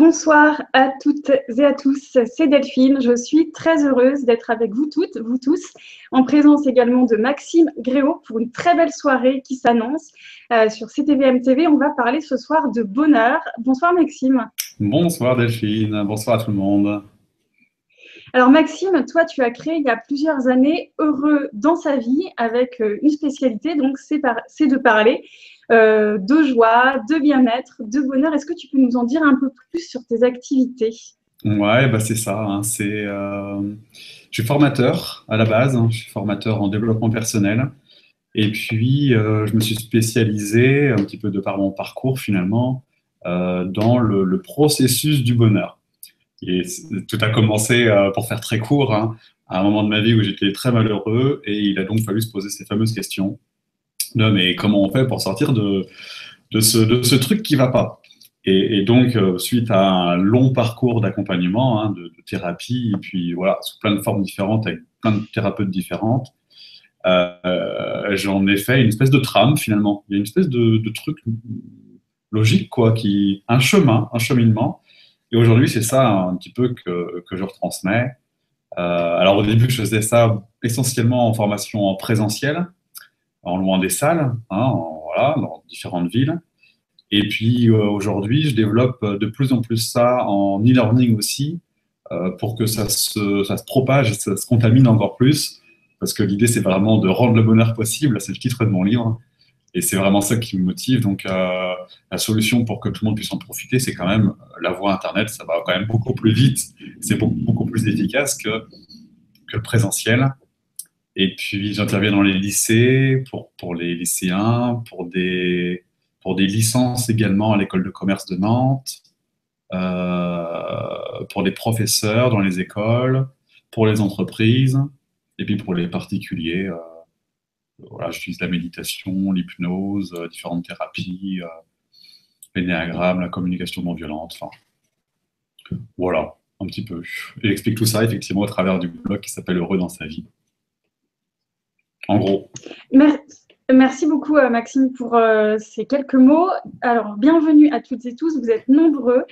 Bonsoir à toutes et à tous, c'est Delphine. Je suis très heureuse d'être avec vous toutes, vous tous, en présence également de Maxime Gréau pour une très belle soirée qui s'annonce euh, sur CTVM TV. On va parler ce soir de bonheur. Bonsoir Maxime. Bonsoir Delphine, bonsoir à tout le monde. Alors Maxime, toi tu as créé il y a plusieurs années Heureux dans sa vie avec euh, une spécialité, donc c'est de parler euh, de joie, de bien-être, de bonheur. Est-ce que tu peux nous en dire un peu plus sur tes activités? Ouais, bah c'est ça. Hein. c'est, euh, je suis formateur à la base. Hein. je suis formateur en développement personnel. Et puis, je me suis spécialisé, un petit peu de par mon parcours finalement, dans le, processus du bonheur. Tout a commencé, pour faire très court, hein, à un moment de ma vie où j'étais très malheureux et il a donc fallu se poser ces fameuses questions. Non, mais comment on fait pour sortir de, ce, truc qui va pas? Et, donc, euh, suite à un long parcours d'accompagnement, hein, de, thérapie, et puis voilà, sous plein de formes différentes, avec plein de thérapeutes différentes, euh, j'en ai fait une espèce de trame finalement. Il y a une espèce de, de truc logique, quoi, qui, un chemin, un cheminement. Et aujourd'hui, c'est ça un petit peu que, je retransmets. Euh, alors au début, je faisais ça essentiellement en formation en présentiel, en loin des salles, hein, dans différentes villes. Et puis euh, aujourd'hui, je développe de plus en plus ça en e-learning aussi, euh, pour que ça se, ça se propage, ça se contamine encore plus, parce que l'idée c'est vraiment de rendre le bonheur possible, c'est le titre de mon livre, et c'est vraiment ça qui me motive. Donc euh, la solution pour que tout le monde puisse en profiter, c'est quand même la voie Internet, ça va quand même beaucoup plus vite, c'est beaucoup, plus efficace que, que le présentiel. Et puis j'interviens dans les lycées pour, pour les lycéens, pour des, pour des licences également à l'école de commerce de Nantes, euh, pour des professeurs dans les écoles, pour les entreprises, et puis pour les particuliers. Euh, voilà, j'utilise la méditation, l'hypnose, euh, différentes thérapies, l'énéagramme, la communication non violente. Enfin, voilà, un petit peu. Et j'explique tout ça effectivement au travers du blog qui s'appelle Heureux dans sa vie en gros. Merci beaucoup euh, Maxime pour euh, ces quelques mots. Alors bienvenue à toutes et tous, vous êtes nombreux.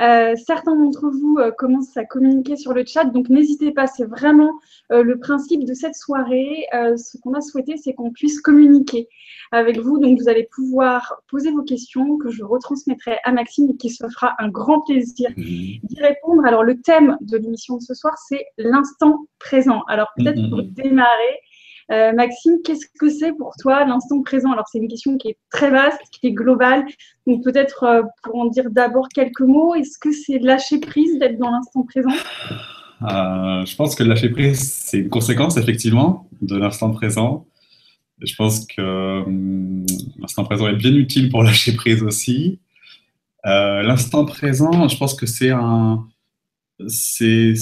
Euh, certains d'entre vous commencent à communiquer sur le chat, donc n'hésitez pas, c'est vraiment le principe de cette soirée. ce qu'on a souhaité, c'est qu'on puisse communiquer avec vous. Donc vous allez pouvoir poser vos questions que je retransmettrai à Maxime et qui se fera un grand plaisir mmh. d'y répondre. Alors le thème de l'émission de ce soir, c'est l'instant présent. Alors peut-être mmh. pour démarrer, euh, Maxime, qu'est-ce que c'est pour toi l'instant présent? Alors, c'est une question qui est très vaste, qui est globale. Donc, peut-être euh, pour en dire d'abord quelques mots, est-ce que c'est lâcher prise d'être dans l'instant présent? Euh, Je pense que lâcher prise, c'est une conséquence, effectivement, de l'instant présent. Je pense que hum, l'instant présent est bien utile pour lâcher prise aussi. l'instant présent, je pense que c'est un, c'est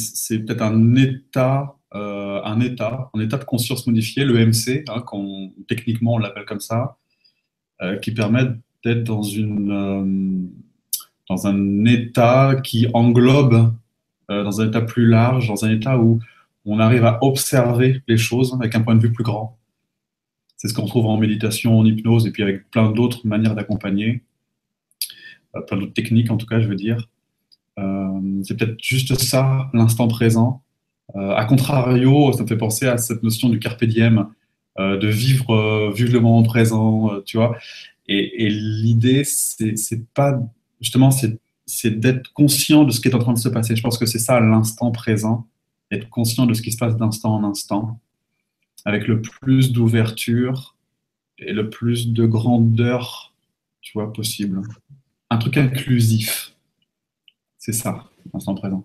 peut-être un état euh, un état, un état de conscience modifié, le MC, hein, techniquement on l'appelle comme ça, euh, qui permet d'être dans, une, euh, dans un état qui englobe, dans un état plus large, dans un état où on arrive à observer les choses avec un point de vue plus grand. C'est ce qu'on trouve en méditation, en hypnose, et puis avec plein d'autres manières d'accompagner, plein d'autres techniques en tout cas, je veux dire. c'est peut-être juste ça, l'instant présent, a contrario, ça me fait penser à cette notion du carpe diem, euh, de vivre, euh, vivre le moment présent, tu vois. Et, l'idée, c'est pas justement, c'est d'être conscient de ce qui est en train de se passer. Je pense que c'est ça l'instant présent, être conscient de ce qui se passe d'instant en instant, avec le plus d'ouverture et le plus de grandeur, tu vois, possible. Un truc inclusif. C'est ça, l'instant présent.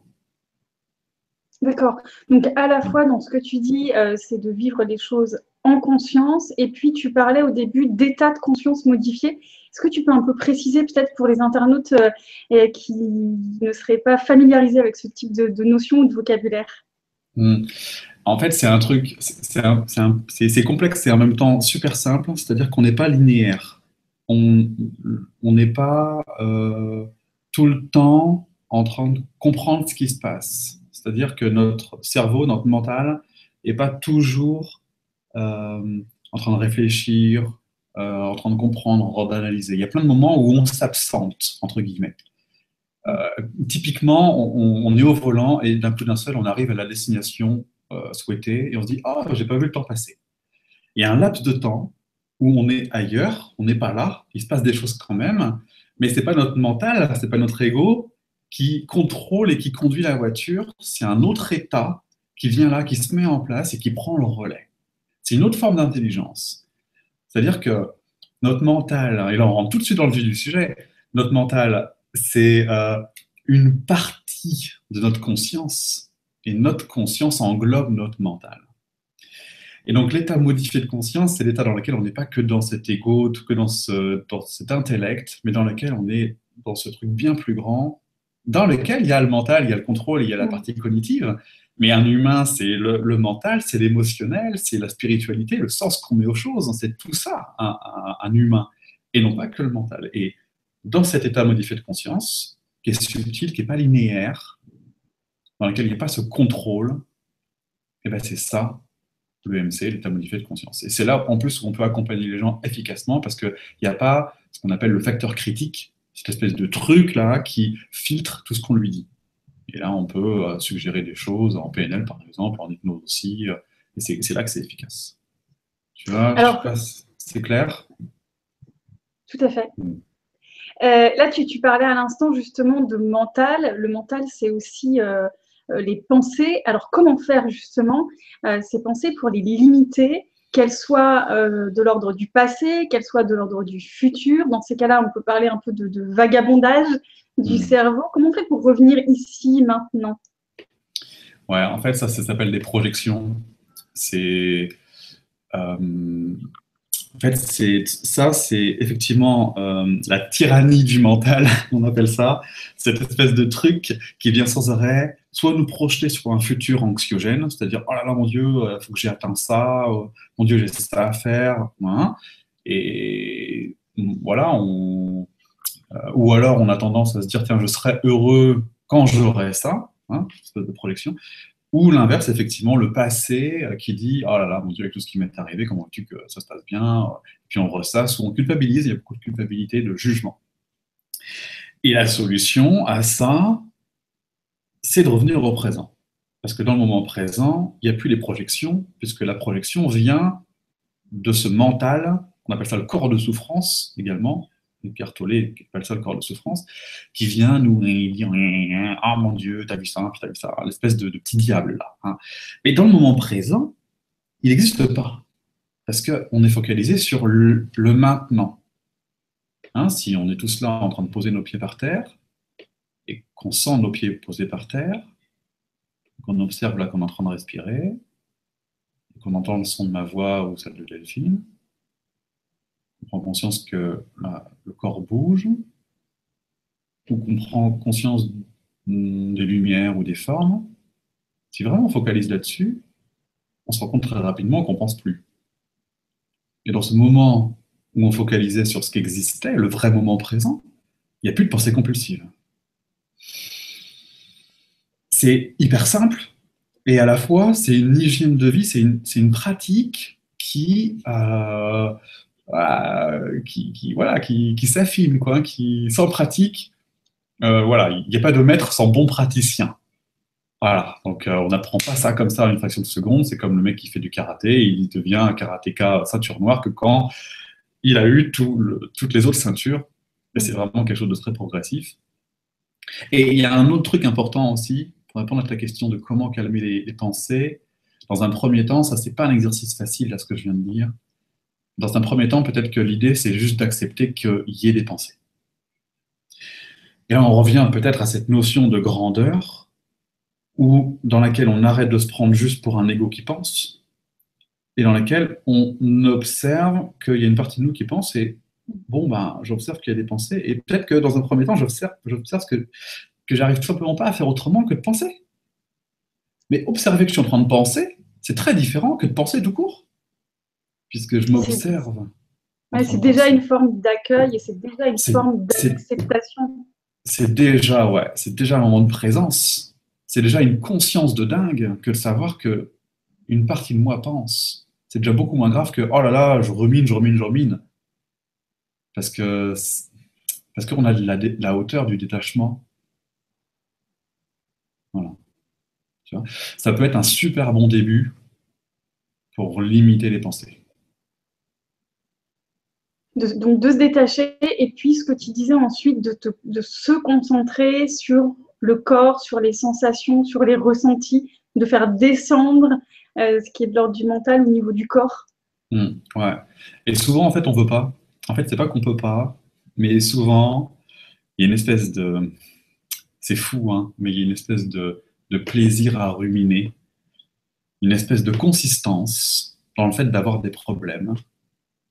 D'accord. Donc à la fois dans ce que tu dis, euh, c'est de vivre les choses en conscience, et puis tu parlais au début d'état de conscience modifié. Est-ce que tu peux un peu préciser peut-être pour les internautes euh, qui ne seraient pas familiarisés avec ce type de, notion ou de vocabulaire? Hmm. En fait, c'est un truc, c'est complexe et en même temps super simple, c'est-à-dire qu'on n'est pas linéaire. On n'est pas euh, tout le temps en train de comprendre ce qui se passe c'est-à-dire que notre cerveau, notre mental, n'est pas toujours euh, en train de réfléchir, euh, en train de comprendre, en train d'analyser. Il y a plein de moments où on s'absente, entre guillemets. typiquement, on, est au volant et d'un coup d'un seul, on arrive à la destination souhaitée et on se dit Ah, j'ai pas vu le temps passer. Il y a un laps de temps où on est ailleurs, on n'est pas là, il se passe des choses quand même, mais c'est pas notre mental, c'est pas notre ego qui contrôle et qui conduit la voiture, c'est un autre état qui vient là, qui se met en place et qui prend le relais. C'est une autre forme d'intelligence. C'est-à-dire que notre mental, et là on rentre tout de suite dans le vif du sujet, notre mental, c'est euh, une partie de notre conscience, et notre conscience englobe notre mental. Et donc l'état modifié de conscience, c'est l'état dans lequel on n'est pas que dans cet ego, que dans, ce, dans cet intellect, mais dans lequel on est dans ce truc bien plus grand, dans lequel il y a le mental, il y a le contrôle, il y a la mm. partie cognitive. Mais un humain, c'est le, mental, c'est l'émotionnel, c'est la spiritualité, le sens qu'on met aux choses. C'est tout ça, un, humain, et non pas que le mental. Et dans cet état modifié de conscience, qui est subtil, qui n'est pas linéaire, dans lequel il n'y a pas ce contrôle, et eh ben c'est ça l'EMC, l'état modifié de conscience. Et c'est là, en plus, où on peut accompagner les gens efficacement parce qu'il n'y a pas ce qu'on appelle le facteur critique, cette espèce de truc là qui filtre tout ce qu'on lui dit. Et là, on peut euh, suggérer des choses en PNL, par exemple, en hypnose aussi, euh, et c'est là que c'est efficace. Tu vois, Alors, c'est clair Tout à fait. Mm. Euh, là, tu, tu, parlais à l'instant justement de mental. Le mental, c'est aussi euh, les pensées. Alors, comment faire justement euh, ces pensées pour les limiter qu'elles soient euh, de l'ordre du passé, qu'elles soient de l'ordre du futur. Dans ces cas-là, on peut parler un peu de, vagabondage du hmm. cerveau. Comment on fait pour revenir ici, maintenant? Ouais, en fait, ça, ça s'appelle des projections. C'est en fait, c'est ça, c'est effectivement euh, la tyrannie du mental, on appelle ça, cette espèce de truc qui vient sans arrêt, soit nous projeter sur un futur anxiogène, c'est-à-dire oh là là mon Dieu, il euh, faut que j'ai atteint ça, euh, mon Dieu j'ai ça à faire, hein. et voilà, on, ou alors on a tendance à se dire tiens je serai heureux quand j'aurai ça, hein, espèce de projection, ou l'inverse, effectivement, le passé euh, qui dit Oh là là, mon Dieu, avec tout ce qui m'est arrivé, comment veux-tu que ça se passe bien Puis on ressasse ou on culpabilise, il y a beaucoup de culpabilité, de jugement. Et la solution à ça, c'est de revenir au présent. Parce que dans le moment présent, il n'y a plus les projections, puisque la projection vient de ce mental, on appelle ça le corps de souffrance également, Pierre Tollet, qui appelle ça le corps de souffrance, qui vient nous dire Ah mon Dieu, t'as vu ça, t'as vu ça, l'espèce de, petit diable là. Hein. Mais dans le moment présent, il n'existe pas. Parce qu'on est focalisé sur le, maintenant. Hein, si on est tous là en train de poser nos pieds par terre, et qu'on sent nos pieds posés par terre, qu'on observe là qu'on est en train de respirer, qu'on entend le son de ma voix ou celle de Delphine, on prend conscience que le corps bouge, ou qu'on prend conscience des lumières ou des formes, si vraiment on focalise là-dessus, on se rend compte très rapidement qu'on ne pense plus. Et dans ce moment où on focalisait sur ce qui existait, le vrai moment présent, il n'y a plus de pensée compulsive. C'est hyper simple, et à la fois, c'est une hygiène de vie, c'est une, pratique qui, euh, qui, voilà, qui, s'affine, quoi, qui sans pratique. Euh, voilà, il n'y a pas de maître sans bon praticien. Voilà, donc euh, on n'apprend pas ça comme ça en une fraction de seconde. C'est comme le mec qui fait du karaté, il devient un karatéka ceinture noire que quand il a eu toutes les autres ceintures. Et c'est vraiment quelque chose de très progressif. Et il y a un autre truc important aussi, pour répondre à ta question de comment calmer les, pensées. Dans un premier temps, ça, c'est pas un exercice facile, à ce que je viens de dire dans un premier temps, peut-être que l'idée, c'est juste d'accepter qu'il y ait des pensées. Et là, on revient peut-être à cette notion de grandeur, où, dans laquelle on arrête de se prendre juste pour un ego qui pense, et dans laquelle on observe qu'il y a une partie de nous qui pense, et bon, ben, j'observe qu'il y a des pensées, et peut-être que dans un premier temps, j'observe, j'observe que, que j'arrive tout simplement pas à faire autrement que de penser. Mais observer que je suis en train de penser, c'est très différent que de penser tout court puisque je m'observe. c'est déjà une forme d'accueil et c'est déjà une forme d'acceptation. C'est déjà, ouais, c'est déjà un moment de présence. C'est déjà une conscience de dingue que de savoir que une partie de moi pense. C'est déjà beaucoup moins grave que oh là là, je remine, je remine, je remine. Parce que parce qu'on a la, la hauteur du détachement. Voilà. ça peut être un super bon début pour limiter les pensées. donc de se détacher et puis ce que tu disais ensuite, de, de se concentrer sur le corps, sur les sensations, sur les ressentis, de faire descendre euh, ce qui est de l'ordre du mental au niveau du corps. Ouais. Et souvent, en fait, on veut pas. En fait, c'est pas qu'on peut pas, mais souvent, il y a une espèce de. C'est fou, hein, mais il y a une espèce de, de plaisir à ruminer, une espèce de consistance dans le fait d'avoir des problèmes,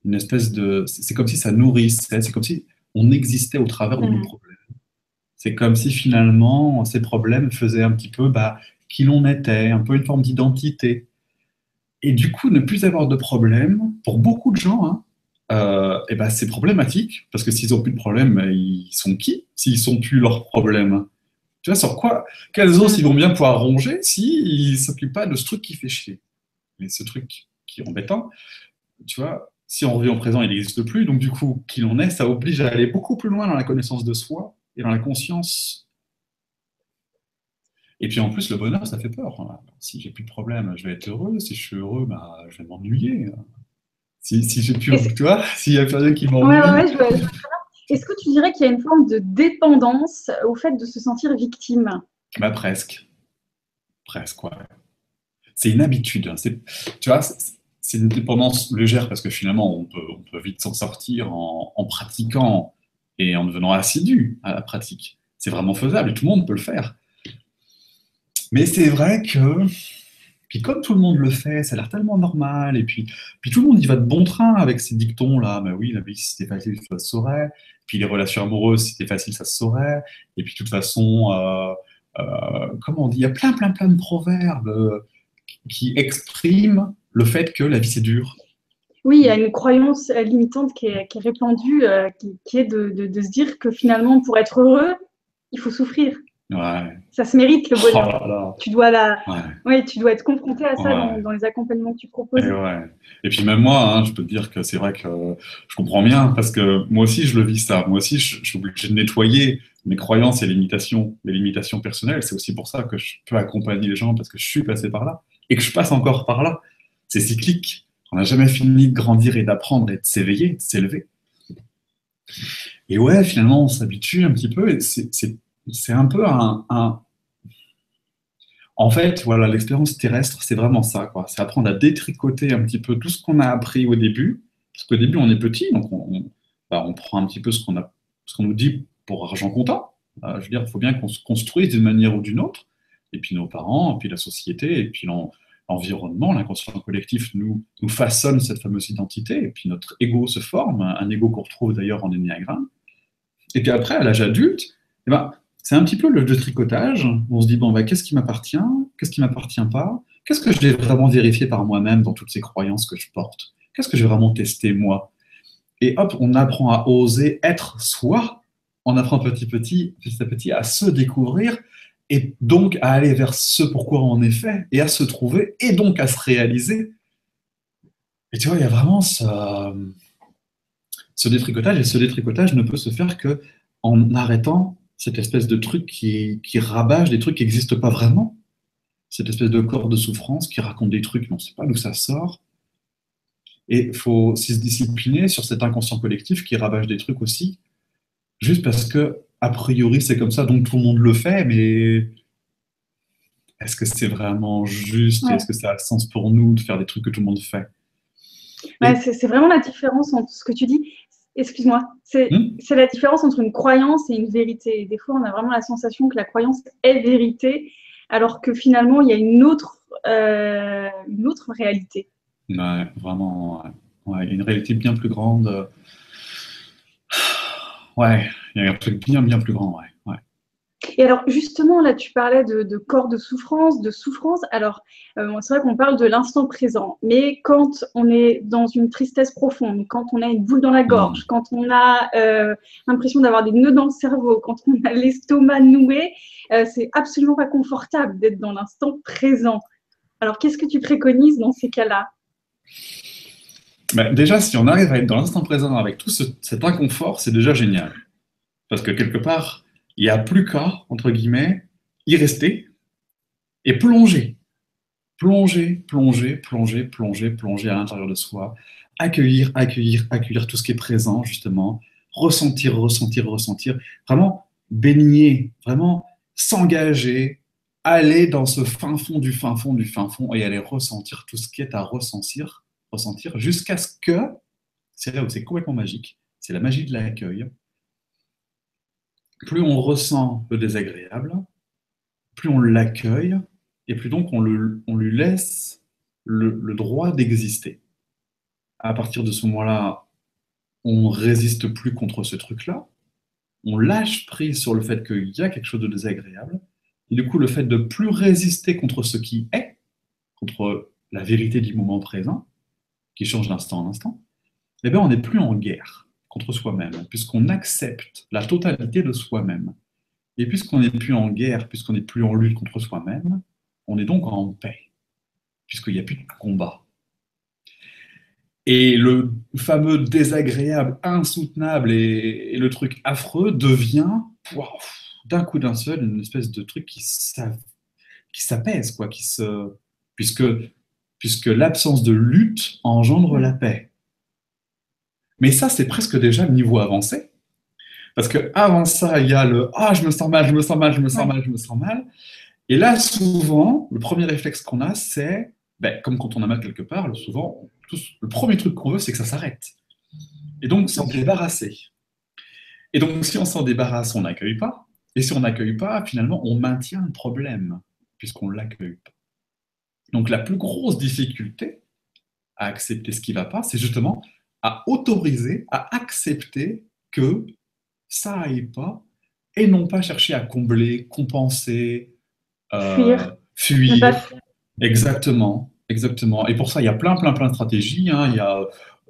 une espèce de. C'est comme si ça nourrissait, c'est comme si on existait au travers de nos hmm. problèmes. C'est comme si finalement ces problèmes faisaient un petit peu bah, qui l'on était, un peu une forme d'identité. Et du coup, ne plus avoir de problème, pour beaucoup de gens, hein, euh, eh ben, c'est problématique, parce que s'ils n'ont plus de problème, ben, ils sont qui? S'ils sont plus leurs problèmes? Tu vois, sur quoi Quels os ils vont bien pouvoir ronger s'ils ne s'occupent pas de ce truc qui fait chier? Mais ce truc qui est embêtant, tu vois, si on revient au présent, il n'existe plus, donc du coup, qui l'on est, ça oblige à aller beaucoup plus loin dans la connaissance de soi et dans la conscience et puis en plus, le bonheur, ça fait peur. Si j'ai plus de problème, je vais être heureux. Si je suis heureux, bah, je vais m'ennuyer. Si, si j'ai plus, tu vois, s'il n'y a personne qui m'ennuie. Ouais, ouais, Est-ce que tu dirais qu'il y a une forme de dépendance au fait de se sentir victime? Bah, Presque. Presque, ouais. C'est une habitude. Hein. Tu vois, c'est une dépendance légère parce que finalement, on peut, on peut vite s'en sortir en, en, pratiquant et en devenant assidu à la pratique. C'est vraiment faisable et tout le monde peut le faire. Mais c'est vrai que, puis comme tout le monde le fait, ça a l'air tellement normal, et puis, puis tout le monde y va de bon train avec ces dictons-là. Ben oui, la vie, si c'était facile, ça se saurait. Puis les relations amoureuses, si c'était facile, ça se saurait. Et puis de toute façon, euh, euh, comment on dit, il y a plein, plein, plein de proverbes euh, qui expriment le fait que la vie, c'est dur. Oui, il y a une croyance limitante qui est, répandue, qui, est de, se dire que finalement, pour être heureux, il faut souffrir. Ça se mérite le bonheur. Oh tu, dois la... Ouais. tu dois être confronté à ça dans, les accompagnements que tu proposes. Et, et puis même moi, hein, je peux te dire que c'est vrai que je comprends bien parce que moi aussi je le vis ça. Moi aussi je, suis obligé de nettoyer mes croyances et limitations, mes limitations personnelles. C'est aussi pour ça que je peux accompagner les gens parce que je suis passé par là et que je passe encore par là. C'est cyclique. On n'a jamais fini de grandir et d'apprendre et de s'éveiller, de s'élever. Et ouais, finalement, on s'habitue un petit peu et c'est c'est un peu un, En fait, voilà, l'expérience terrestre, c'est vraiment ça, quoi. C'est apprendre à détricoter un petit peu tout ce qu'on a appris au début. Parce qu'au début, on est petit, donc on, bah, prend un petit peu ce qu'on a, ce qu'on nous dit pour argent comptant. Euh, je veux dire, il faut bien qu'on se construise d'une manière ou d'une autre. Et puis nos parents, puis la société, et puis l'environnement, l'inconscient collectif nous, nous façonne cette fameuse identité, et puis notre ego se forme, un ego qu'on retrouve d'ailleurs en énéagramme. Et puis après, à l'âge adulte, eh ben, c'est un petit peu le, tricotage. on se dit, bon, bah, qu'est-ce qui m'appartient? Qu'est-ce qui m'appartient pas? Qu'est-ce que je vais vraiment vérifier par moi-même dans toutes ces croyances que je porte? Qu'est-ce que je vais vraiment tester moi? Et hop, on apprend à oser être soi. On apprend petit, petit, petit à petit à se découvrir et donc à aller vers ce pourquoi on est fait et à se trouver et donc à se réaliser. Et tu vois, il y a vraiment ce, ce détricotage et ce détricotage ne peut se faire que en arrêtant cette espèce de truc qui, qui rabâche des trucs qui n'existent pas vraiment, cette espèce de corps de souffrance qui raconte des trucs, mais on ne sait pas d'où ça sort. Et il faut se discipliner sur cet inconscient collectif qui rabâche des trucs aussi, juste parce que, a priori, c'est comme ça, donc tout le monde le fait, mais est-ce que c'est vraiment juste? Est-ce que ça a sens pour nous de faire des trucs que tout le monde fait? C'est vraiment la différence entre ce que tu dis excuse-moi, hmm c'est la différence entre une croyance et une vérité. Des fois, on a vraiment la sensation que la croyance est vérité, alors que finalement, il y a une autre, euh, une autre réalité. Ouais, vraiment, ouais. il y a une réalité bien plus grande. Ouais, il y a un truc bien, bien plus grand, ouais. Et alors, justement, là, tu parlais de, corps de souffrance, de souffrance. Alors, euh, c'est vrai qu'on parle de l'instant présent, mais quand on est dans une tristesse profonde, quand on a une boule dans la gorge, quand on a euh, l'impression d'avoir des nœuds dans le cerveau, quand on a l'estomac noué, euh, c'est absolument pas confortable d'être dans l'instant présent. Alors, qu'est-ce que tu préconises dans ces cas-là? Ben, Déjà, si on arrive à être dans l'instant présent avec tout cet inconfort, c'est déjà génial. Parce que quelque part, il n'y a plus qu'à, entre guillemets, y rester et plonger. Plonger, plonger, plonger, plonger, plonger à l'intérieur de soi, accueillir, accueillir, accueillir tout ce qui est présent, justement, ressentir, ressentir, ressentir, vraiment baigner, vraiment s'engager, aller dans ce fin fond du fin fond du fin fond et aller ressentir tout ce qui est à ressentir, ressentir jusqu'à ce que, c'est là où c'est complètement magique, c'est la magie de l'accueil. Plus on ressent le désagréable, plus on l'accueille et plus donc on, lui laisse le droit d'exister. À partir de ce moment-là, on résiste plus contre ce truc-là, on lâche prise sur le fait qu'il y a quelque chose de désagréable, et du coup le fait de plus résister contre ce qui est, contre la vérité du moment présent, qui change d'instant en instant, eh bien on n'est plus en guerre contre soi-même, puisqu'on accepte la totalité de soi-même. Et puisqu'on n'est plus en guerre, puisqu'on n'est plus en lutte contre soi-même, on est donc en paix, puisqu'il n'y a plus de combat. Et le fameux désagréable, insoutenable et, le truc affreux devient, d'un coup d'un seul, une espèce de truc qui s'apaise, quoi, qui se, puisque, puisque l'absence de lutte engendre la paix. Mais ça, c'est presque déjà le niveau avancé. Parce que avant ça, il y a le ah, je me sens mal, je me sens mal, je me sens mal, je me sens mal. Et là, souvent, le premier réflexe qu'on a, c'est, ben, comme quand on a mal quelque part, souvent, le premier truc qu'on veut, c'est que ça s'arrête. Et donc, s'en débarrasser. Et donc, si on s'en débarrasse, on n'accueille pas. Et si on n'accueille pas, finalement, on maintient le problème, puisqu'on ne l'accueille pas. Donc, la plus grosse difficulté à accepter ce qui ne va pas, c'est justement à autoriser, à accepter que ça n'aille pas, et non pas chercher à combler, compenser, euh, fuir. fuir. Exactement. Exactement. Et pour ça, il y a plein, plein, plein de stratégies. Hein. Il y a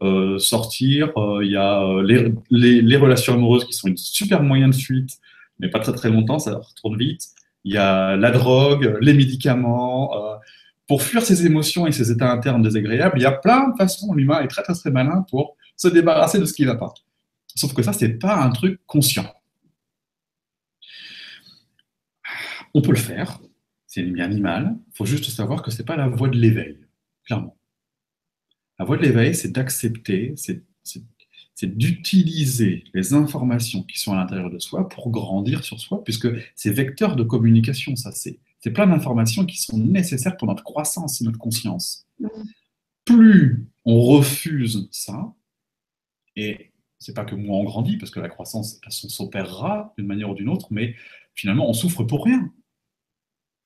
euh, sortir, euh, il y a les, les, relations amoureuses qui sont une super moyen de fuite, mais pas très très longtemps, ça retourne vite. Il y a la drogue, les médicaments. Pour fuir ses émotions et ses états internes désagréables, il y a plein de façons. L'humain est très très très malin pour se débarrasser de ce qui ne va pas. Sauf que ça, c'est pas un truc conscient. On peut le faire, c'est bien animal. Il faut juste savoir que ce n'est pas la voie de l'éveil, clairement. La voie de l'éveil, c'est d'accepter, c'est d'utiliser les informations qui sont à l'intérieur de soi pour grandir sur soi, puisque c'est vecteur de communication, ça. C'est plein d'informations qui sont nécessaires pour notre croissance et notre conscience. Plus on refuse ça, et c'est pas que moins on grandit, parce que la croissance, s'opérera d'une manière ou d'une autre, mais finalement, on souffre pour rien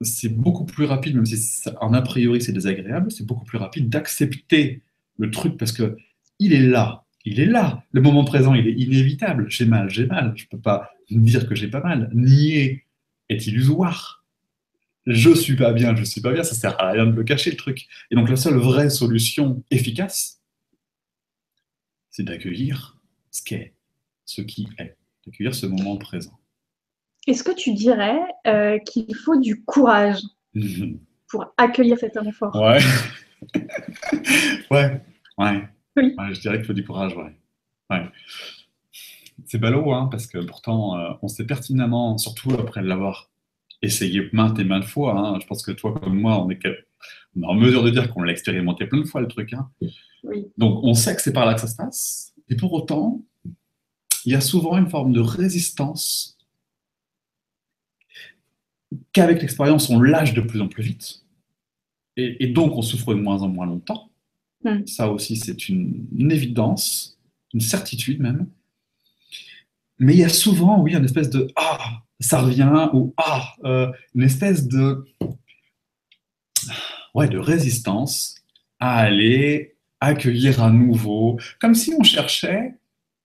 c'est beaucoup plus rapide, même si en a priori c'est désagréable, c'est beaucoup plus rapide d'accepter le truc parce que il est là, il est là. Le moment présent, il est inévitable. J'ai mal, j'ai mal. Je ne peux pas dire que j'ai pas mal. Nier est illusoire. Je suis pas bien, je suis pas bien. Ça sert à rien de le cacher le truc. Et donc la seule vraie solution efficace, c'est d'accueillir ce qu'est, ce qui est, d'accueillir ce moment présent. Est-ce que tu dirais euh, qu'il faut du courage mhm. pour accueillir cet homme fort? Ouais. ouais. Ouais. Oui. Je dirais qu'il faut du courage, ouais. ouais. C'est ballot, hein, parce que pourtant, euh, on sait pertinemment, surtout après l'avoir essayé maintes et maintes fois, hein, je pense que toi comme moi, on est, en mesure de dire qu'on l'a expérimenté plein de fois, le truc. Hein. Oui. Donc, on sait que c'est par là que ça se passe. Et pour autant, il y a souvent une forme de résistance qu'avec l'expérience, on lâche de plus en plus vite. Et, donc, on souffre de moins en moins longtemps. Hmm. Ça aussi, c'est une, évidence, une certitude même. Mais il y a souvent, oui, une espèce de Ah, ça revient, ou Ah, euh, une espèce de, ouais, de résistance à aller accueillir à nouveau, comme si on cherchait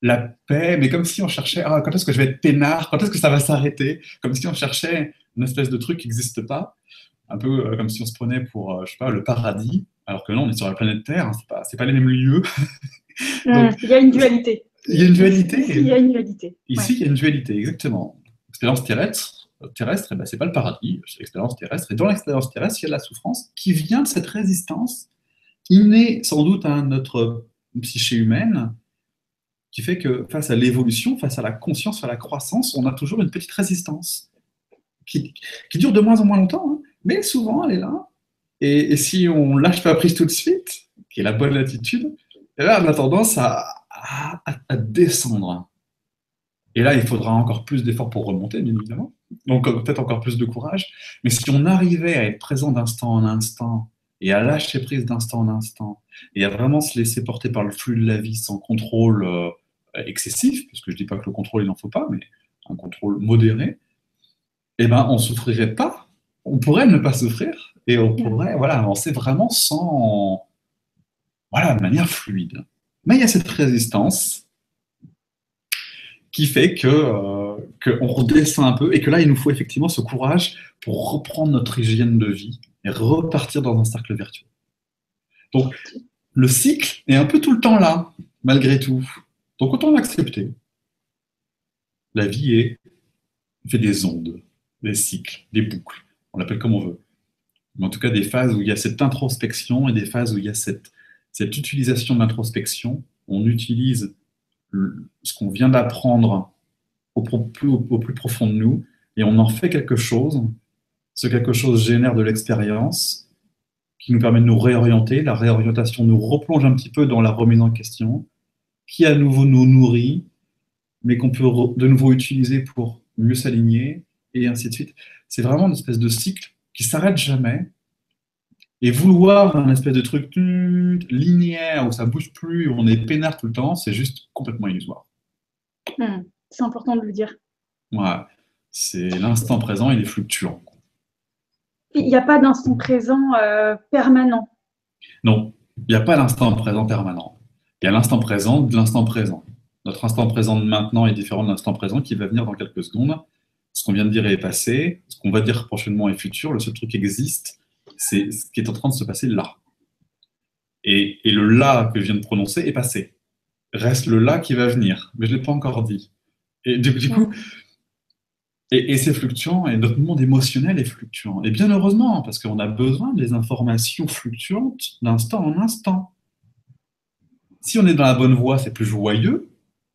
la paix, mais comme si on cherchait ah, quand est-ce que je vais être peinard, quand est-ce que ça va s'arrêter, comme si on cherchait une espèce de truc qui n'existe pas, un peu euh, comme si on se prenait pour, euh, je sais pas, le paradis, alors que non, on est sur la planète Terre, hein, c'est pas, pas les mêmes lieux. il y a une dualité. Il y a une dualité. Ici, il y a une dualité. Ici, il y a une dualité, exactement. L'expérience terrestre, terrestre, eh ben, c'est pas le paradis, c'est l'expérience terrestre. Et dans l'expérience terrestre, il y a de la souffrance qui vient de cette résistance innée sans doute à notre psyché humaine, qui fait que face à l'évolution, face à la conscience, à la croissance, on a toujours une petite résistance qui, dure de moins en moins longtemps, hein, mais souvent elle est là. Et, si on lâche pas prise tout de suite, qui est la bonne attitude, eh ben, on a tendance à, à, descendre. Et là, il faudra encore plus d'efforts pour remonter, bien évidemment. Donc peut-être encore plus de courage. Mais si on arrivait à être présent d'instant en instant et à lâcher prise d'instant en instant et à vraiment se laisser porter par le flux de la vie sans contrôle euh, excessif, parce que je ne dis pas que le contrôle, il n'en faut pas, mais un contrôle modéré, eh ben, on ne souffrirait pas. On pourrait ne pas souffrir et on pourrait voilà, avancer vraiment sans. Voilà, de manière fluide. Mais il y a cette résistance qui fait que euh, qu'on redescend un peu et que là, il nous faut effectivement ce courage pour reprendre notre hygiène de vie et repartir dans un cercle vertueux. Donc, le cycle est un peu tout le temps là, malgré tout. Donc, autant l'accepter. La vie est fait des ondes, des cycles, des boucles. On l'appelle comme on veut. Mais en tout cas, des phases où il y a cette introspection et des phases où il y a cette, cette utilisation de l'introspection. On utilise ce qu'on vient d'apprendre au, plus profond de nous et on en fait quelque chose. Ce quelque chose génère de l'expérience qui nous permet de nous réorienter. La réorientation nous replonge un petit peu dans la remise en question, qui à nouveau nous nourrit, mais qu'on peut de nouveau utiliser pour mieux s'aligner, et ainsi de suite. C'est vraiment une espèce de cycle qui s'arrête jamais. Et vouloir un espèce de truc linéaire où ça bouge plus, où on est peinard tout le temps, c'est juste complètement illusoire. Hmm, c'est important de le dire. Ouais, c'est l'instant présent, il est fluctuant. Il n'y a pas d'instant présent euh, permanent. Non, il n'y a pas d'instant présent permanent. Il y a l'instant présent de l'instant présent. Notre instant présent de maintenant est différent de l'instant présent qui va venir dans quelques secondes ce qu'on vient de dire est passé, ce qu'on va dire prochainement est futur, le seul truc qui existe, c'est ce qui est en train de se passer là. Et, le là que je viens de prononcer est passé. Reste le là qui va venir, mais je ne l'ai pas encore dit. Et du, coup, et, c'est fluctuant, et notre monde émotionnel est fluctuant. Et bien heureusement, parce qu'on a besoin des informations fluctuantes d'instant en instant. Si on est dans la bonne voie, c'est plus joyeux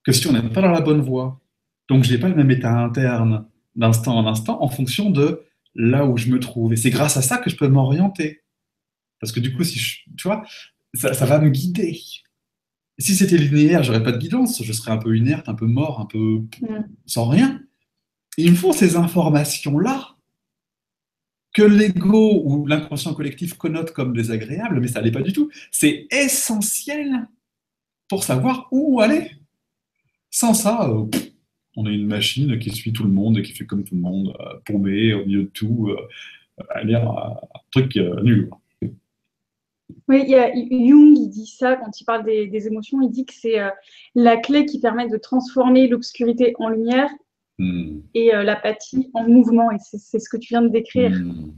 que si on n'est pas dans la bonne voie. Donc, je n'ai pas le même état interne d'instant en instant en fonction de là où je me trouve. Et c'est grâce à ça que je peux m'orienter. Parce que du coup, si tu vois, ça, va me guider. si c'était linéaire, j'aurais pas de guidance, je serais un peu inerte, un peu mort, un peu mm. sans rien. il me faut ces informations-là que l'ego ou l'inconscient collectif connote comme désagréables, mais ça n'est pas du tout. C'est essentiel pour savoir où aller. Sans ça, euh, on est une machine qui suit tout le monde et qui fait comme tout le monde, euh, paumé au milieu de tout, euh, à l'air un truc euh, nul. Oui, il y a Jung, il dit ça quand il parle des, émotions, il dit que c'est la clé qui permet de transformer l'obscurité en lumière hmm. et l'apathie en mouvement. Et c'est ce que tu viens de décrire. Hmm.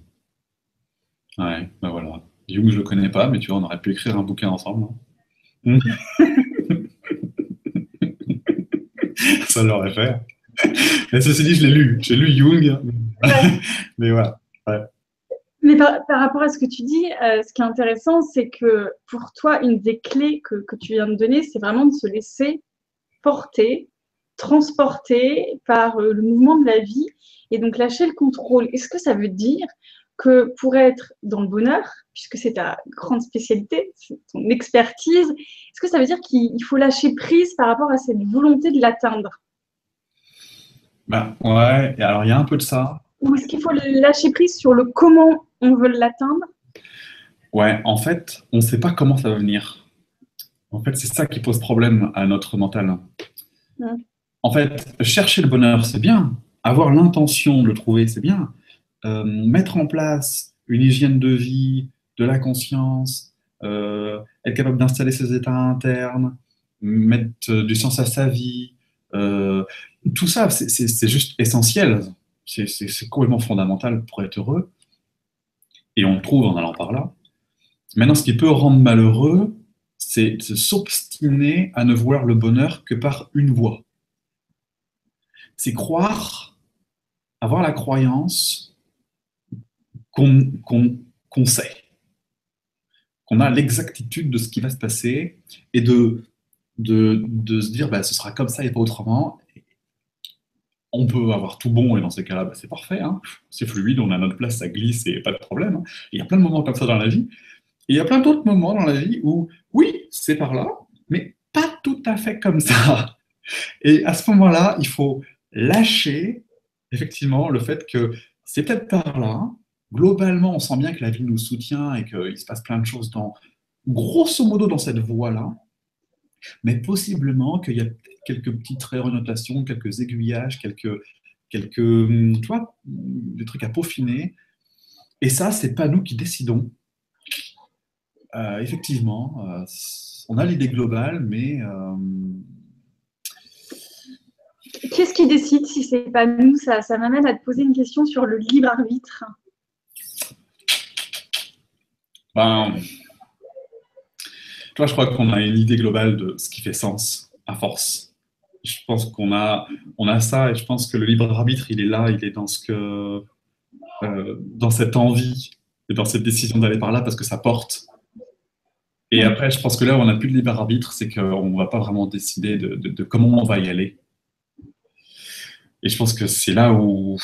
Ouais, ben voilà. Jung, je le connais pas, mais tu vois, on aurait pu écrire un bouquin ensemble. Hein. ça l'aurait fait. Mais ceci dit, je l'ai lu. J'ai lu Jung. mais voilà. Mais par, rapport à ce que tu dis, euh, ce qui est intéressant, c'est que pour toi, une des clés que, que tu viens de donner, c'est vraiment de se laisser porter, transporter par euh, le mouvement de la vie et donc lâcher le contrôle. Est-ce que ça veut dire que pour être dans le bonheur, puisque c'est ta grande spécialité, c'est ton expertise, est-ce que ça veut dire qu'il faut lâcher prise par rapport à cette volonté de l'atteindre? Ben, Ouais, alors il y a un peu de ça. Ou est-ce qu'il faut lâcher prise sur le comment on veut l'atteindre? Ouais, en fait, on ne sait pas comment ça va venir. En fait, c'est ça qui pose problème à notre mental. En fait, chercher le bonheur, c'est bien. Avoir l'intention de le trouver, c'est bien. Euh, mettre en place une hygiène de vie, de la conscience, euh, être capable d'installer ses états internes, mettre euh, du sens à sa vie, euh, tout ça, c'est juste essentiel. C'est complètement fondamental pour être heureux. Et on le trouve en allant par là. Maintenant, ce qui peut rendre malheureux, c'est de s'obstiner à ne voir le bonheur que par une voie. C'est croire, avoir la croyance qu'on sait qu'on a l'exactitude de ce qui va se passer et de, se dire bah, ce sera comme ça et pas autrement. On peut avoir tout bon et dans ces cas-là, bah, c'est parfait. Hein. C'est fluide, on a notre place, ça glisse et pas de problème. Hein. Il y a plein de moments comme ça dans la vie. Il y a plein d'autres moments dans la vie où, oui, c'est par là, mais pas tout à fait comme ça. Et à ce moment-là, il faut lâcher effectivement le fait que c'est peut-être par là. Globalement, on sent bien que la vie nous soutient et qu'il se passe plein de choses dans, grosso modo dans cette voie-là. Mais possiblement qu'il y a quelques petites réorientations, quelques aiguillages, quelques, quelques hum, tu vois, des trucs à peaufiner. Et ça, c'est pas nous qui décidons. Euh, effectivement, euh, on a l'idée globale, mais euh, Qu'est-ce qui décide si c'est pas nous? Ça, ça m'amène à te poser une question sur le libre arbitre. Ben, toi, je crois qu'on a une idée globale de ce qui fait sens à force. Je pense qu'on a, on a ça et je pense que le libre arbitre, il est là, il est dans ce que, euh, dans cette envie et dans cette décision d'aller par là parce que ça porte. Et après, je pense que là où on n'a plus de libre arbitre, c'est qu'on ne va pas vraiment décider de, comment on va y aller. Et je pense que c'est là où,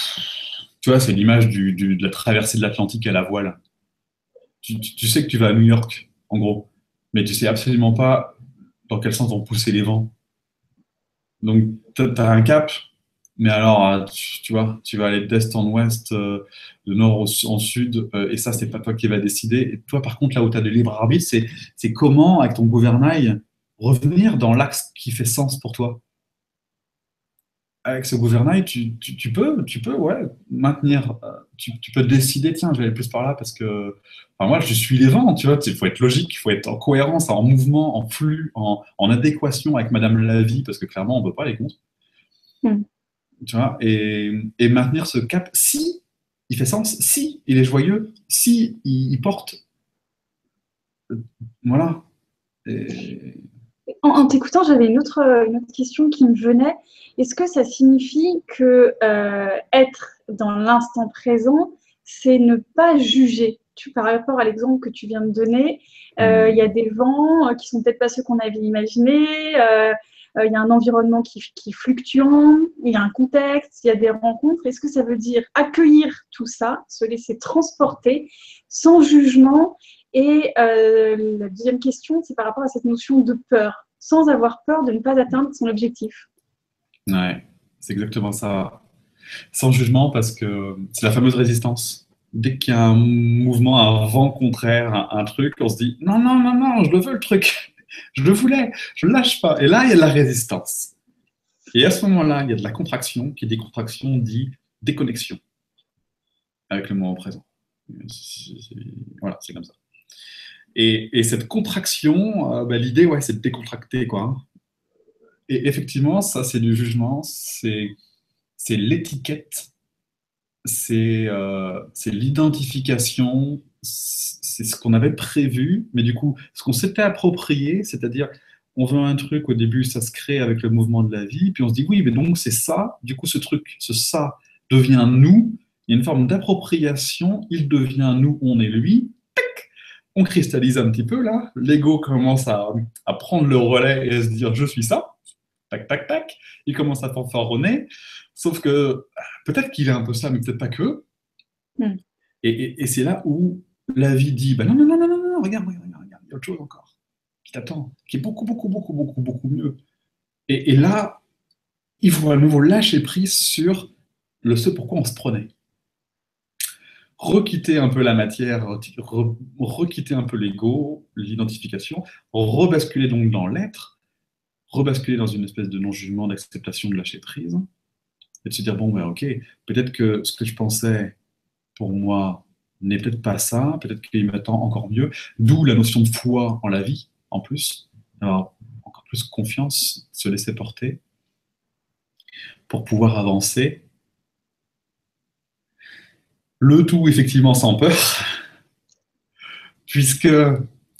tu vois, c'est l'image de la traversée de l'Atlantique à la voile. Tu, tu, sais que tu vas à New York, en gros mais tu sais absolument pas dans quel sens vont pousser les vents. Donc, tu as un cap, mais alors, euh, tu, vois, tu vas aller d'est en ouest, euh, de nord en sud, euh, et ça, c'est pas toi qui vas décider. Et toi, par contre, là où tu as de libre arbitre, c'est comment, avec ton gouvernail, revenir dans l'axe qui fait sens pour toi? Avec ce gouvernail, tu, peux, tu peux ouais, maintenir, euh, tu, peux décider, tiens, je vais aller plus par là parce que moi, je suis les vents, tu vois, il faut être logique, il faut être en cohérence, en mouvement, en flux, en, adéquation avec Madame la vie, parce que clairement, on ne veut pas les contre. Hmm. Tu vois, et, maintenir ce cap, si il fait sens, si il est joyeux, si il, porte. Euh, voilà. En, t'écoutant, j'avais une autre, une autre question qui me venait. Est-ce que ça signifie que euh, être dans l'instant présent, c'est ne pas juger? Tu, Par rapport à l'exemple que tu viens de donner, euh, il y a des vents euh, qui sont peut-être pas ceux qu'on avait imaginés. il y a un environnement qui, qui est fluctuant, il y a un contexte, il y a des rencontres. Est-ce que ça veut dire accueillir tout ça, se laisser transporter sans jugement? Et la deuxième question, c'est par rapport à cette notion de peur, sans avoir peur de ne pas atteindre son objectif. Ouais, c'est exactement ça. Sans jugement, parce que c'est la fameuse résistance. Dès qu'il y a un mouvement, un vent contraire, un, truc, on se dit non, non, non, non, je le veux le truc, je le voulais, je ne lâche pas. Et là, il y a de la résistance. Et à ce moment-là, il y a de la contraction, qui dit contraction dit déconnexion avec le moment présent. Voilà, c'est comme ça. Et, cette contraction, euh, bah, l'idée, ouais, c'est de décontracter, quoi. Et effectivement, ça, c'est du jugement, c'est l'étiquette, euh, c'est l'identification, c'est ce qu'on avait prévu, mais du coup, ce qu'on s'était approprié, c'est-à-dire, on veut un truc, au début, ça se crée avec le mouvement de la vie, puis on se dit, oui, mais donc c'est ça, du coup, ce truc, ce ça devient nous, il y a une forme d'appropriation, il devient nous, on est lui, on cristallise un petit peu là, l'ego commence à, à, prendre le relais et à se dire je suis ça, tac, tac, tac, il commence à fanfaronner, sauf que peut-être qu'il est un peu ça, mais peut-être pas que. Hmm. Et, c'est là où la vie dit, bah non, non, non, non, non, non, regarde, regarde, regarde, il y a autre chose encore qui t'attend, qui est beaucoup, beaucoup, beaucoup, beaucoup, beaucoup mieux. Et, là, il faut à nouveau lâcher prise sur le ce pourquoi on se prenait. Requitter un peu la matière, requitter un peu l'ego, l'identification, rebasculer donc dans l'être, rebasculer dans une espèce de non-jugement, d'acceptation, de lâcher prise, et de se dire, bon, ben ok, peut-être que ce que je pensais pour moi n'est peut-être pas ça, peut-être qu'il m'attend encore mieux, d'où la notion de foi en la vie, en plus, encore plus confiance, se laisser porter, pour pouvoir avancer. Le tout, effectivement, sans peur, puisque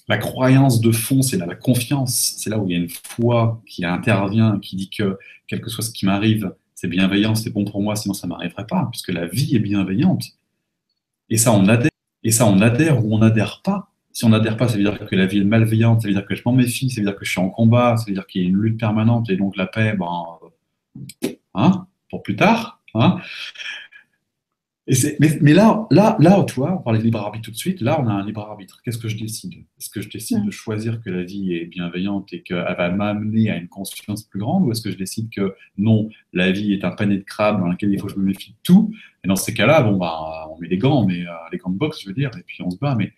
la croyance de fond, c'est la, confiance. C'est là où il y a une foi qui intervient, qui dit que quel que soit ce qui m'arrive, c'est bienveillant, c'est bon pour moi, sinon ça ne m'arriverait pas, puisque la vie est bienveillante. Et ça, on adhère. Et ça, on adhère ou on n'adhère pas. Si on n'adhère pas, ça veut dire que la vie est malveillante, ça veut dire que je m'en méfie, ça veut dire que je suis en combat, ça veut dire qu'il y a une lutte permanente et donc la paix, ben, hein, pour plus tard. Hein. Mais, là, là, là, tu vois, on parlait de libre arbitre tout de suite. Là, on a un libre arbitre. Qu'est-ce que je décide? Est-ce que je décide de choisir que la vie est bienveillante et qu'elle va m'amener à une conscience plus grande Ou est-ce que je décide que non, la vie est un panier de crabes dans lequel il faut que je me méfie de tout? Et dans ces cas-là, bon, bah, on met des gants, mais euh, les gants de boxe, je veux dire, et puis on se bat. Mais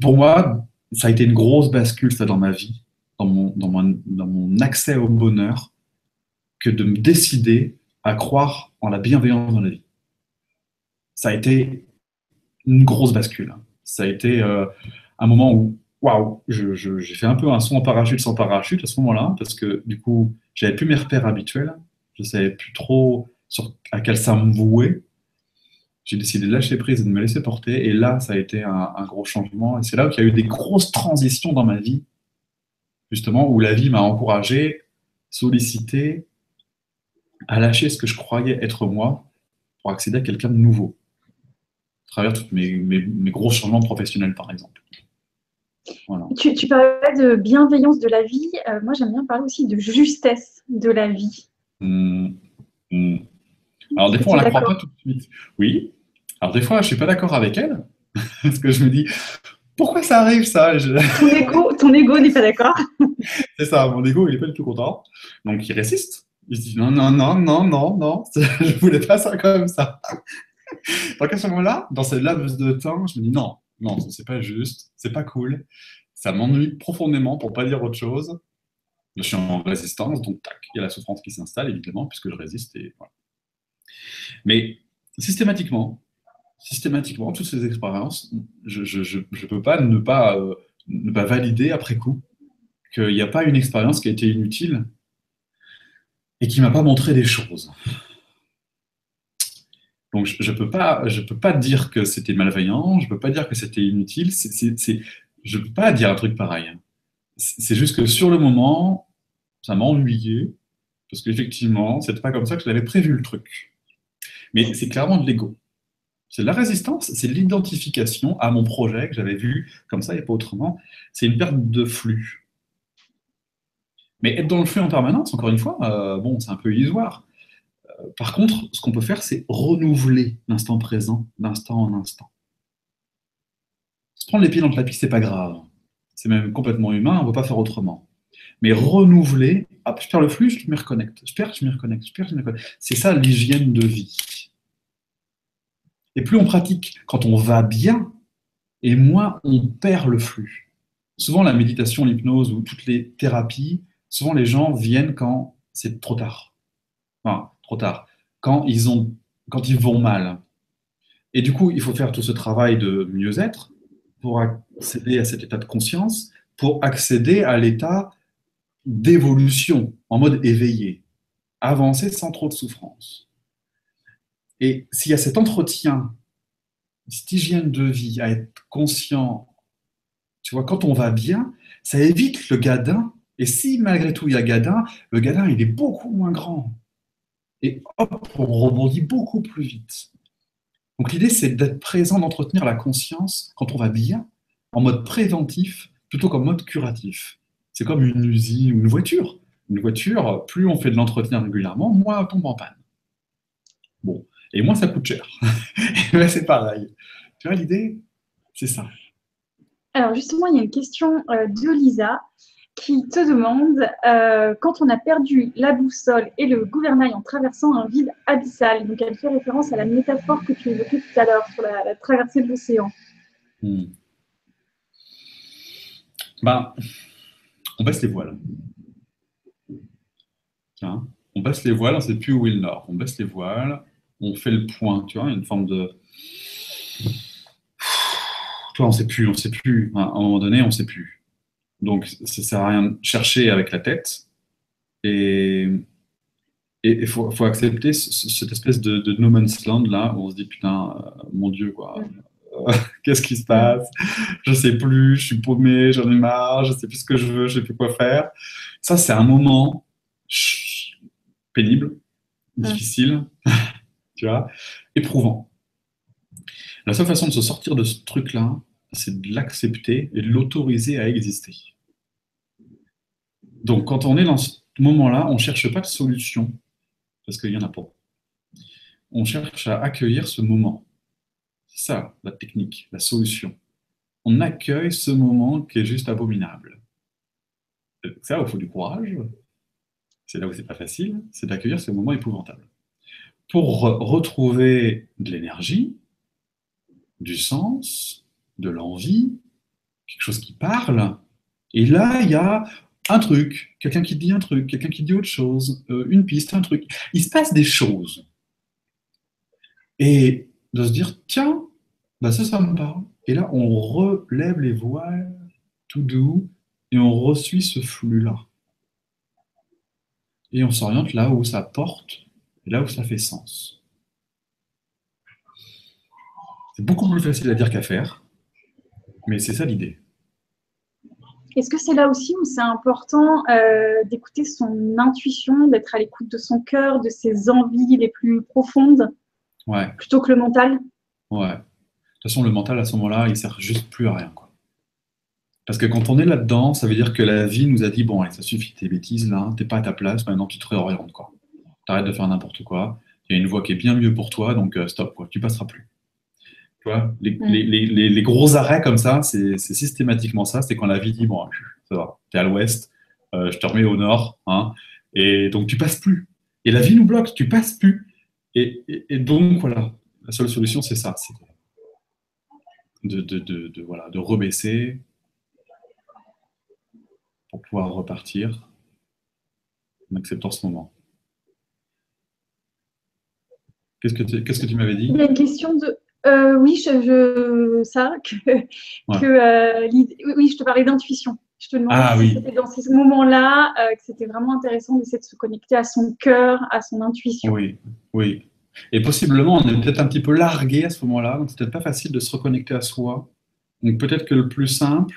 pour moi, ça a été une grosse bascule, ça, dans ma vie, dans mon, dans dans mon accès au bonheur, que de me décider à croire en la bienveillance dans la vie ça a été une grosse bascule. Ça a été euh, un moment où, waouh, j'ai fait un peu un son en parachute sans parachute à ce moment-là, parce que du coup, j'avais plus mes repères habituels, je savais plus trop à quel ça me vouait. J'ai décidé de lâcher prise et de me laisser porter, et là, ça a été un, un gros changement. Et c'est là qu'il y a eu des grosses transitions dans ma vie, justement, où la vie m'a encouragé, sollicité à lâcher ce que je croyais être moi pour accéder à quelqu'un de nouveau travers tous mes, gros changements professionnels, par exemple. Tu, parlais de bienveillance de la vie. Euh, moi, j'aime bien parler aussi de justesse de la vie. Mmh. Mmh. Alors, des fois, on ne la croit pas tout de suite. Oui. Alors, des fois, je ne suis pas d'accord avec elle. parce que je me dis, pourquoi ça arrive, ça? Ton ego, n'est pas d'accord. C'est ça, mon ego, il n'est pas du tout content. Donc, il résiste. Il se dit, non, non, non, non, non, non, je ne voulais pas ça comme ça. Donc à ce moment-là, dans cette laps de temps, je me dis non, non, c'est pas juste, c'est pas cool, ça m'ennuie profondément pour pas dire autre chose. Je suis en résistance, donc tac, il y a la souffrance qui s'installe évidemment puisque je résiste et voilà. Mais systématiquement, systématiquement, toutes ces expériences, je ne peux pas ne pas euh, ne pas valider après coup qu'il n'y a pas une expérience qui a été inutile et qui m'a pas montré des choses. Donc je ne peux, pas, je peux pas dire que c'était malveillant, je ne peux pas dire que c'était inutile, je ne peux pas dire un truc pareil. C'est juste que sur le moment, ça m'a ennuyé, parce qu'effectivement, ce n'était pas comme ça que j'avais prévu le truc. Mais c'est clairement de l'ego. C'est de la résistance, c'est l'identification à mon projet que j'avais vu comme ça et pas autrement. C'est une perte de flux. Mais être dans le flux en permanence, encore une fois, euh, bon, c'est un peu illusoire par contre, ce qu'on peut faire, c'est renouveler l'instant présent d'instant en instant. Se prendre les pieds dans le tapis, c'est pas grave. C'est même complètement humain, on ne peut pas faire autrement. Mais renouveler, je perds le flux, je me reconnecte. Je perds, je me reconnecte. Je perds, je me reconnecte. C'est ça l'hygiène de vie. Et plus on pratique quand on va bien, et moins on perd le flux. Souvent, la méditation, l'hypnose ou toutes les thérapies, souvent les gens viennent quand c'est trop tard. Enfin, tard, quand ils, ont, quand ils vont mal. Et du coup, il faut faire tout ce travail de mieux-être pour accéder à cet état de conscience, pour accéder à l'état d'évolution en mode éveillé, avancer sans trop de souffrance. Et s'il y a cet entretien, cette hygiène de vie, à être conscient, tu vois, quand on va bien, ça évite le gadin. Et si malgré tout il y a gadin, le gadin il est beaucoup moins grand et hop, on rebondit beaucoup plus vite. Donc l'idée, c'est d'être présent, d'entretenir la conscience quand on va bien, en mode préventif plutôt qu'en mode curatif. C'est comme une usine ou une voiture. Une voiture, plus on fait de l'entretien régulièrement, moins elle tombe en panne. Bon, et moins ça coûte cher. c'est pareil. Tu vois l'idée C'est ça. Alors justement, il y a une question euh, de Lisa qui te demande euh, quand on a perdu la boussole et le gouvernail en traversant un vide abyssal. Donc, elle fait référence à la métaphore que tu évoquais tout à l'heure sur la, traversée de l'océan. Hmm. Ben, on baisse les voiles. On baisse les voiles, on ne sait plus où est le nord. On baisse les voiles, on fait le point, tu vois, une forme de. Toi, on ne sait plus, on ne sait plus. À un moment donné, on ne sait plus. Donc, ça sert à rien de chercher avec la tête. Et il faut, accepter cette espèce de, no man's land là où on se dit putain, euh, mon Dieu, quoi. Euh, qu'est-ce qui se passe? Je sais plus, je suis paumé, j'en ai marre, je sais plus ce que je veux, je sais plus quoi faire. Ça, c'est un moment pénible, difficile, tu vois, éprouvant. La seule façon de se sortir de ce truc-là, c'est de l'accepter et de l'autoriser à exister. Donc, quand on est dans ce moment-là, on ne cherche pas de solution. parce qu'il y en a pas. On cherche à accueillir ce moment. C'est ça, la technique, la solution. On accueille ce moment qui est juste abominable. Ça, il faut du courage. C'est là où c'est pas facile, c'est d'accueillir ce moment épouvantable. Pour retrouver de l'énergie, du sens, de l'envie, quelque chose qui parle. Et là, il y a un truc, quelqu'un qui dit un truc, quelqu'un qui dit autre chose, euh, une piste, un truc. Il se passe des choses. Et de se dire, tiens, bah ça, ça me parle. Et là, on relève les voiles tout doux et on reçut ce flux-là. Et on s'oriente là où ça porte là où ça fait sens. C'est beaucoup plus facile à dire qu'à faire, mais c'est ça l'idée. Est-ce que c'est là aussi où c'est important euh, d'écouter son intuition, d'être à l'écoute de son cœur, de ses envies les plus profondes, ouais. plutôt que le mental? Ouais. De toute façon, le mental, à ce moment-là, il sert juste plus à rien. Quoi. Parce que quand on est là-dedans, ça veut dire que la vie nous a dit bon, allez, ça suffit tes bêtises là, t'es pas à ta place, maintenant tu te réorientes. quoi. T'arrêtes de faire n'importe quoi. Il y a une voie qui est bien mieux pour toi, donc euh, stop, quoi. tu passeras plus. Tu vois, les, les, les, les, gros arrêts comme ça, c'est systématiquement ça. C'est quand la vie dit bon, ça va, t'es à l'ouest, euh, je te remets au nord, hein, et donc tu passes plus. Et la vie nous bloque, tu passes plus. Et, et, donc voilà, la seule solution c'est ça, c'est de, de, de, de, voilà, de rebaisser pour pouvoir repartir en acceptant ce moment. Qu'est-ce que tu, qu'est-ce que tu m'avais dit? Il y a une question de euh, oui, je, ça, que, euh, oui, je te parlais d'intuition. Je te demandais ah, si c'était dans ces moments-là euh, que c'était vraiment intéressant d'essayer de se connecter à son cœur, à son intuition. Oui, oui. Et possiblement, on est peut-être un petit peu largué à ce moment-là, donc c'est peut-être pas facile de se reconnecter à soi. Donc peut-être que le plus simple,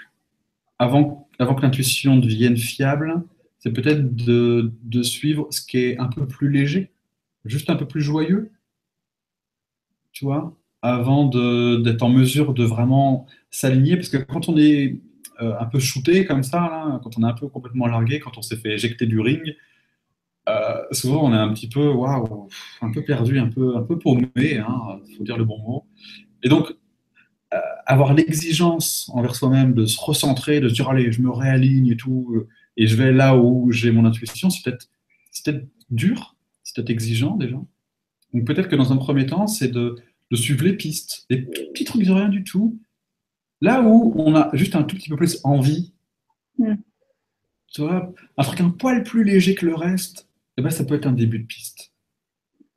avant, avant que l'intuition devienne fiable, c'est peut-être de, de suivre ce qui est un peu plus léger, juste un peu plus joyeux. Tu vois? Avant d'être en mesure de vraiment s'aligner, parce que quand on est euh, un peu shooté comme ça, quand on est un peu complètement largué, quand on s'est fait éjecter du ring, euh, souvent on est un petit peu, waouh, un peu perdu, un peu, un peu paumé, il hein, faut dire le bon mot. Et donc, euh, avoir l'exigence envers soi-même de se recentrer, de se dire, allez, je me réaligne et tout, et je vais là où j'ai mon intuition, c'est peut-être peut dur, c'est peut-être exigeant déjà. Donc peut-être que dans un premier temps, c'est de de suivre les pistes, des petits trucs de rien du tout. Là où on a juste un tout petit peu plus envie, mm. tu vois, un truc un poil plus léger que le reste, eh ben, ça peut être un début de piste.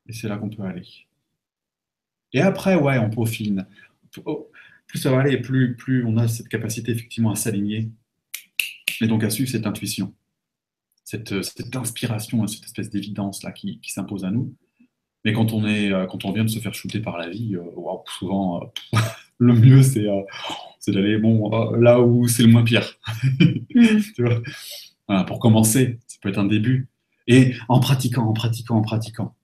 Et c'est là qu'on peut aller. Et après, ouais, on peaufine. Oh, plus ça va aller, plus, plus on a cette capacité effectivement à s'aligner, et donc à suivre cette intuition, cette, inspiration, cette espèce d'évidence là qui s'impose à nous. Mais quand on, est, euh, quand on vient de se faire shooter par la vie, euh, souvent, euh, le mieux, c'est d'aller bon, là où c'est le moins pire. Mm. pour commencer, ça peut être un début. Et en pratiquant, en pratiquant, en pratiquant.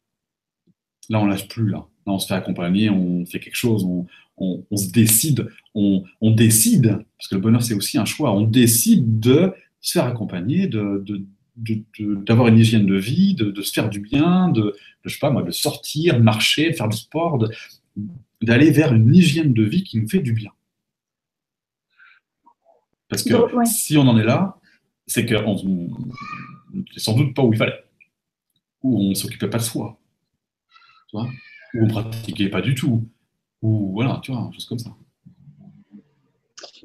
Là, on lâche plus. Là, là on se fait accompagner, on fait quelque chose, on, on, se décide, on, on, décide, parce que le bonheur, c'est aussi un choix, on décide de se faire accompagner, de, de, d'avoir une hygiène de vie, de, se faire du bien, de, je sais pas moi, de sortir, de marcher, de faire du sport, d'aller vers une hygiène de vie qui nous fait du bien. Parce que si on en est là, c'est que c'est sans doute pas où il fallait, ou on s'occupait pas de soi, tu vois, ou on pratiquait pas du tout, ou voilà, tu vois, chose comme ça.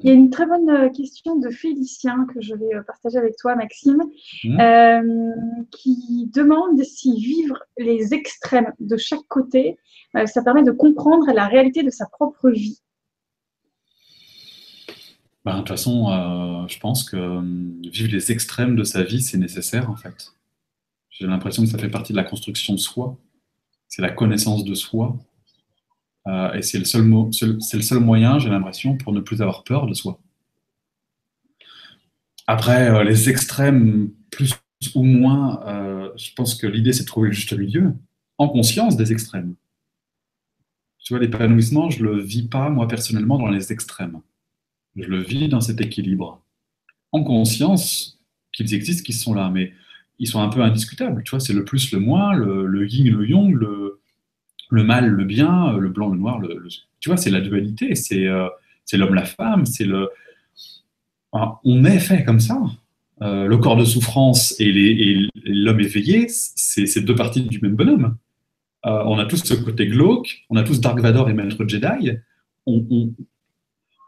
Il y a une très bonne euh, question de Félicien que je vais euh, partager avec toi, Maxime, mmh. euh, qui demande si vivre les extrêmes de chaque côté, ça permet de comprendre la réalité de sa propre vie. Ben, de toute façon, je pense que vivre les extrêmes de sa vie, c'est nécessaire en fait. J'ai l'impression que ça fait partie de la construction de soi. C'est la connaissance de soi. Euh, et c'est le, seul le moyen, j'ai l'impression, pour ne plus avoir peur de soi. Après, euh, les extrêmes, plus ou moins, euh, je pense que l'idée, c'est de trouver le juste milieu, en conscience des extrêmes. Tu vois, l'épanouissement, je ne le vis pas, moi, personnellement, dans les extrêmes. Je le vis dans cet équilibre. En conscience qu'ils existent, qu'ils sont là. Mais ils sont un peu indiscutables. Tu vois, c'est le plus, le moins, le, yin, le yang, le, le mal, le bien, le blanc, le noir. Le, tu vois, c'est la dualité, c'est euh, l'homme, la femme, c'est le. on est fait comme ça. Euh, le corps de souffrance et l'homme éveillé, c'est deux parties du même bonhomme. Euh, on a tous ce côté glauque, on a tous Dark Vador et Maître Jedi.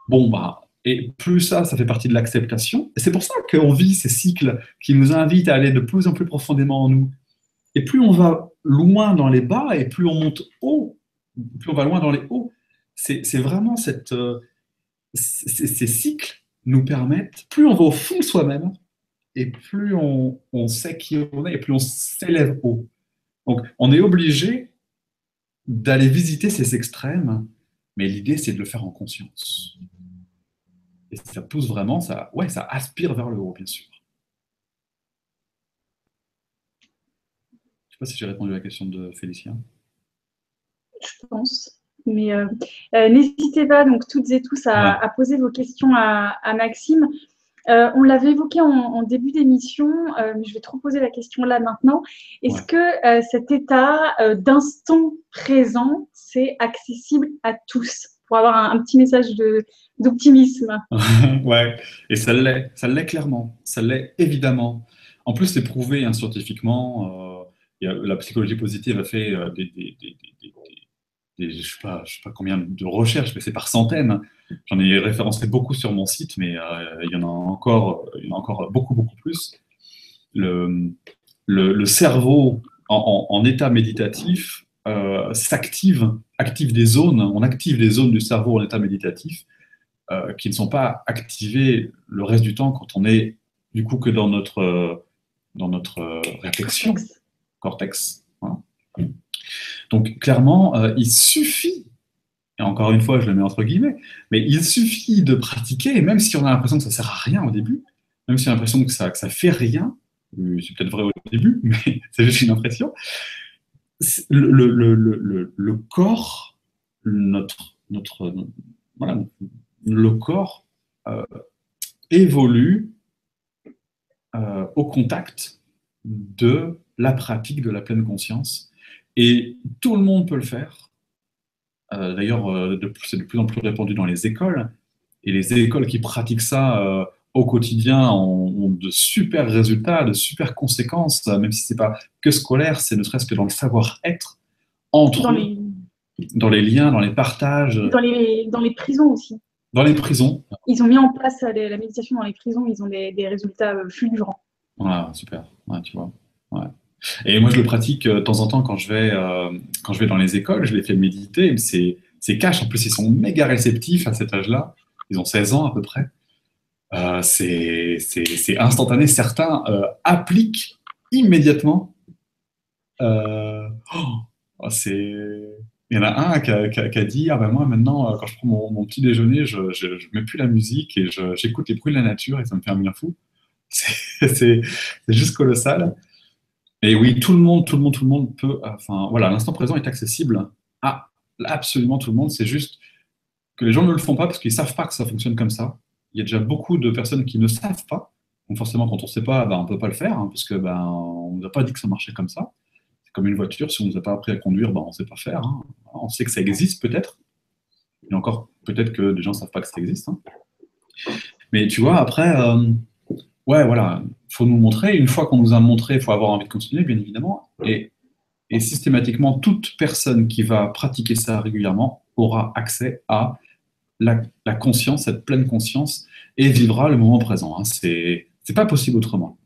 Bon, bah, et plus ça, ça fait partie de l'acceptation. C'est pour ça qu'on vit ces cycles qui nous invitent à aller de plus en plus profondément en nous. Et plus on va loin dans les bas et plus on monte haut, plus on va loin dans les hauts. C'est vraiment euh, ces, cycles nous permettent, plus on va au fond de soi-même, et plus on, on, sait qui on est, et plus on s'élève haut. Donc, on est obligé d'aller visiter ces extrêmes, mais l'idée, c'est de le faire en conscience. Et ça pousse vraiment, ça, ouais, ça aspire vers le haut, bien sûr. Je ne sais pas si j'ai répondu à la question de Félicien? Je pense. Mais euh, euh, n'hésitez pas, donc toutes et tous, à, poser vos questions à, Maxime. Euh, on l'avait évoqué en, début d'émission, mais je vais trop poser la question là maintenant. Est-ce que cet état d'instant présent, c'est accessible à tous? Pour avoir un, petit message d'optimisme. ouais, et ça l'est, ça l'est clairement, ça l'est évidemment. En plus, c'est prouvé hein, scientifiquement. La psychologie positive a fait des je ne sais, pas, combien de recherches, mais c'est par centaines. J'en ai référencé beaucoup sur mon site, mais euh, il, y en a encore, beaucoup, beaucoup plus. Le, cerveau en, état méditatif euh, s'active, active des zones, on active des zones du cerveau en état méditatif euh, qui ne sont pas activées le reste du temps quand on est du coup que dans notre, dans notre réflexion, cortex. Donc clairement, euh, il suffit, et encore une fois, je le mets entre guillemets, mais il suffit de pratiquer, même si on a l'impression que ça sert à rien au début, même si on a l'impression que ça, ça fait rien, euh, c'est peut-être vrai au début, mais c'est juste une impression, le, corps, notre, notre, voilà, le corps euh, évolue au contact de la pratique de la pleine conscience et tout le monde peut le faire. Euh, d'ailleurs, euh, c'est de plus en plus répandu dans les écoles. Et les écoles qui pratiquent ça euh, au quotidien ont, de super résultats, de super conséquences, même si ce n'est pas que scolaire, c'est ne serait-ce que dans le savoir-être, entre dans les... dans les liens, dans les partages. Dans les, dans les prisons aussi. Dans les prisons. Ils ont mis en place la méditation dans les prisons, ils ont des, des résultats fulgurants. Voilà, super, tu vois. Ouais. Et moi, je le pratique euh, de temps en temps quand je vais, euh, quand je vais dans les écoles. Je les fais méditer. C'est, c'est cash. En plus, ils sont méga réceptifs à cet âge-là. Ils ont 16 ans à peu près. Euh, c'est, instantané. Certains appliquent immédiatement. Oh, c'est... Il y en a un qui a, dit Ah ben moi, maintenant, quand je prends mon, petit déjeuner, je ne mets plus la musique et j'écoute les bruits de la nature et ça me fait un bien fou. C'est, juste colossal. Et oui, tout le monde, tout le monde, tout le monde peut. Enfin, voilà, l'instant présent est accessible à absolument tout le monde. C'est juste que les gens ne le font pas parce qu'ils ne savent pas que ça fonctionne comme ça. Il y a déjà beaucoup de personnes qui ne savent pas. Donc forcément, quand on ne sait pas, ben, on ne peut pas le faire, hein, parce que ben, on ne nous a pas dit que ça marchait comme ça. C'est comme une voiture, si on ne nous a pas appris à conduire, ben, on ne sait pas faire. Hein. On sait que ça existe peut-être. Et encore, peut-être que des gens ne savent pas que ça existe. Hein. Mais tu vois, après, euh, ouais, voilà, il faut nous montrer. Une fois qu'on nous a montré, il faut avoir envie de continuer, bien évidemment. Et, systématiquement, toute personne qui va pratiquer ça régulièrement aura accès à la, conscience, cette pleine conscience, et vivra le moment présent. Hein. C'est pas possible autrement.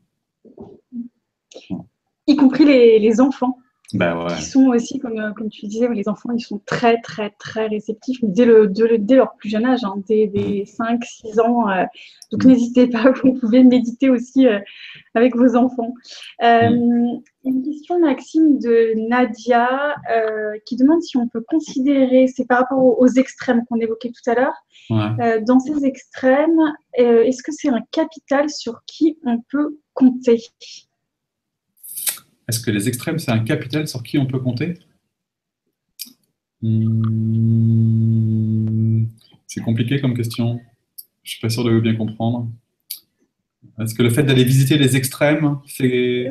Y compris les enfants. Bah qui sont aussi, comme, euh, comme tu disais, les enfants, ils sont très, très, très réceptifs dès, le, dès, leur plus jeune âge, hein, dès, 5, 6 ans. Euh. donc, mm. n'hésitez pas, vous pouvez méditer aussi euh, avec vos enfants. Mm. Une question, Maxime, de Nadia, qui demande si on peut considérer, c'est par rapport aux, extrêmes qu'on évoquait tout à l'heure, dans ces extrêmes, est-ce que c'est un capital sur qui on peut compter? Est-ce que les extrêmes, c'est un capital sur qui on peut compter hmm, C'est compliqué comme question. Je ne suis pas sûr de bien comprendre. Est-ce que le fait d'aller visiter les extrêmes, c'est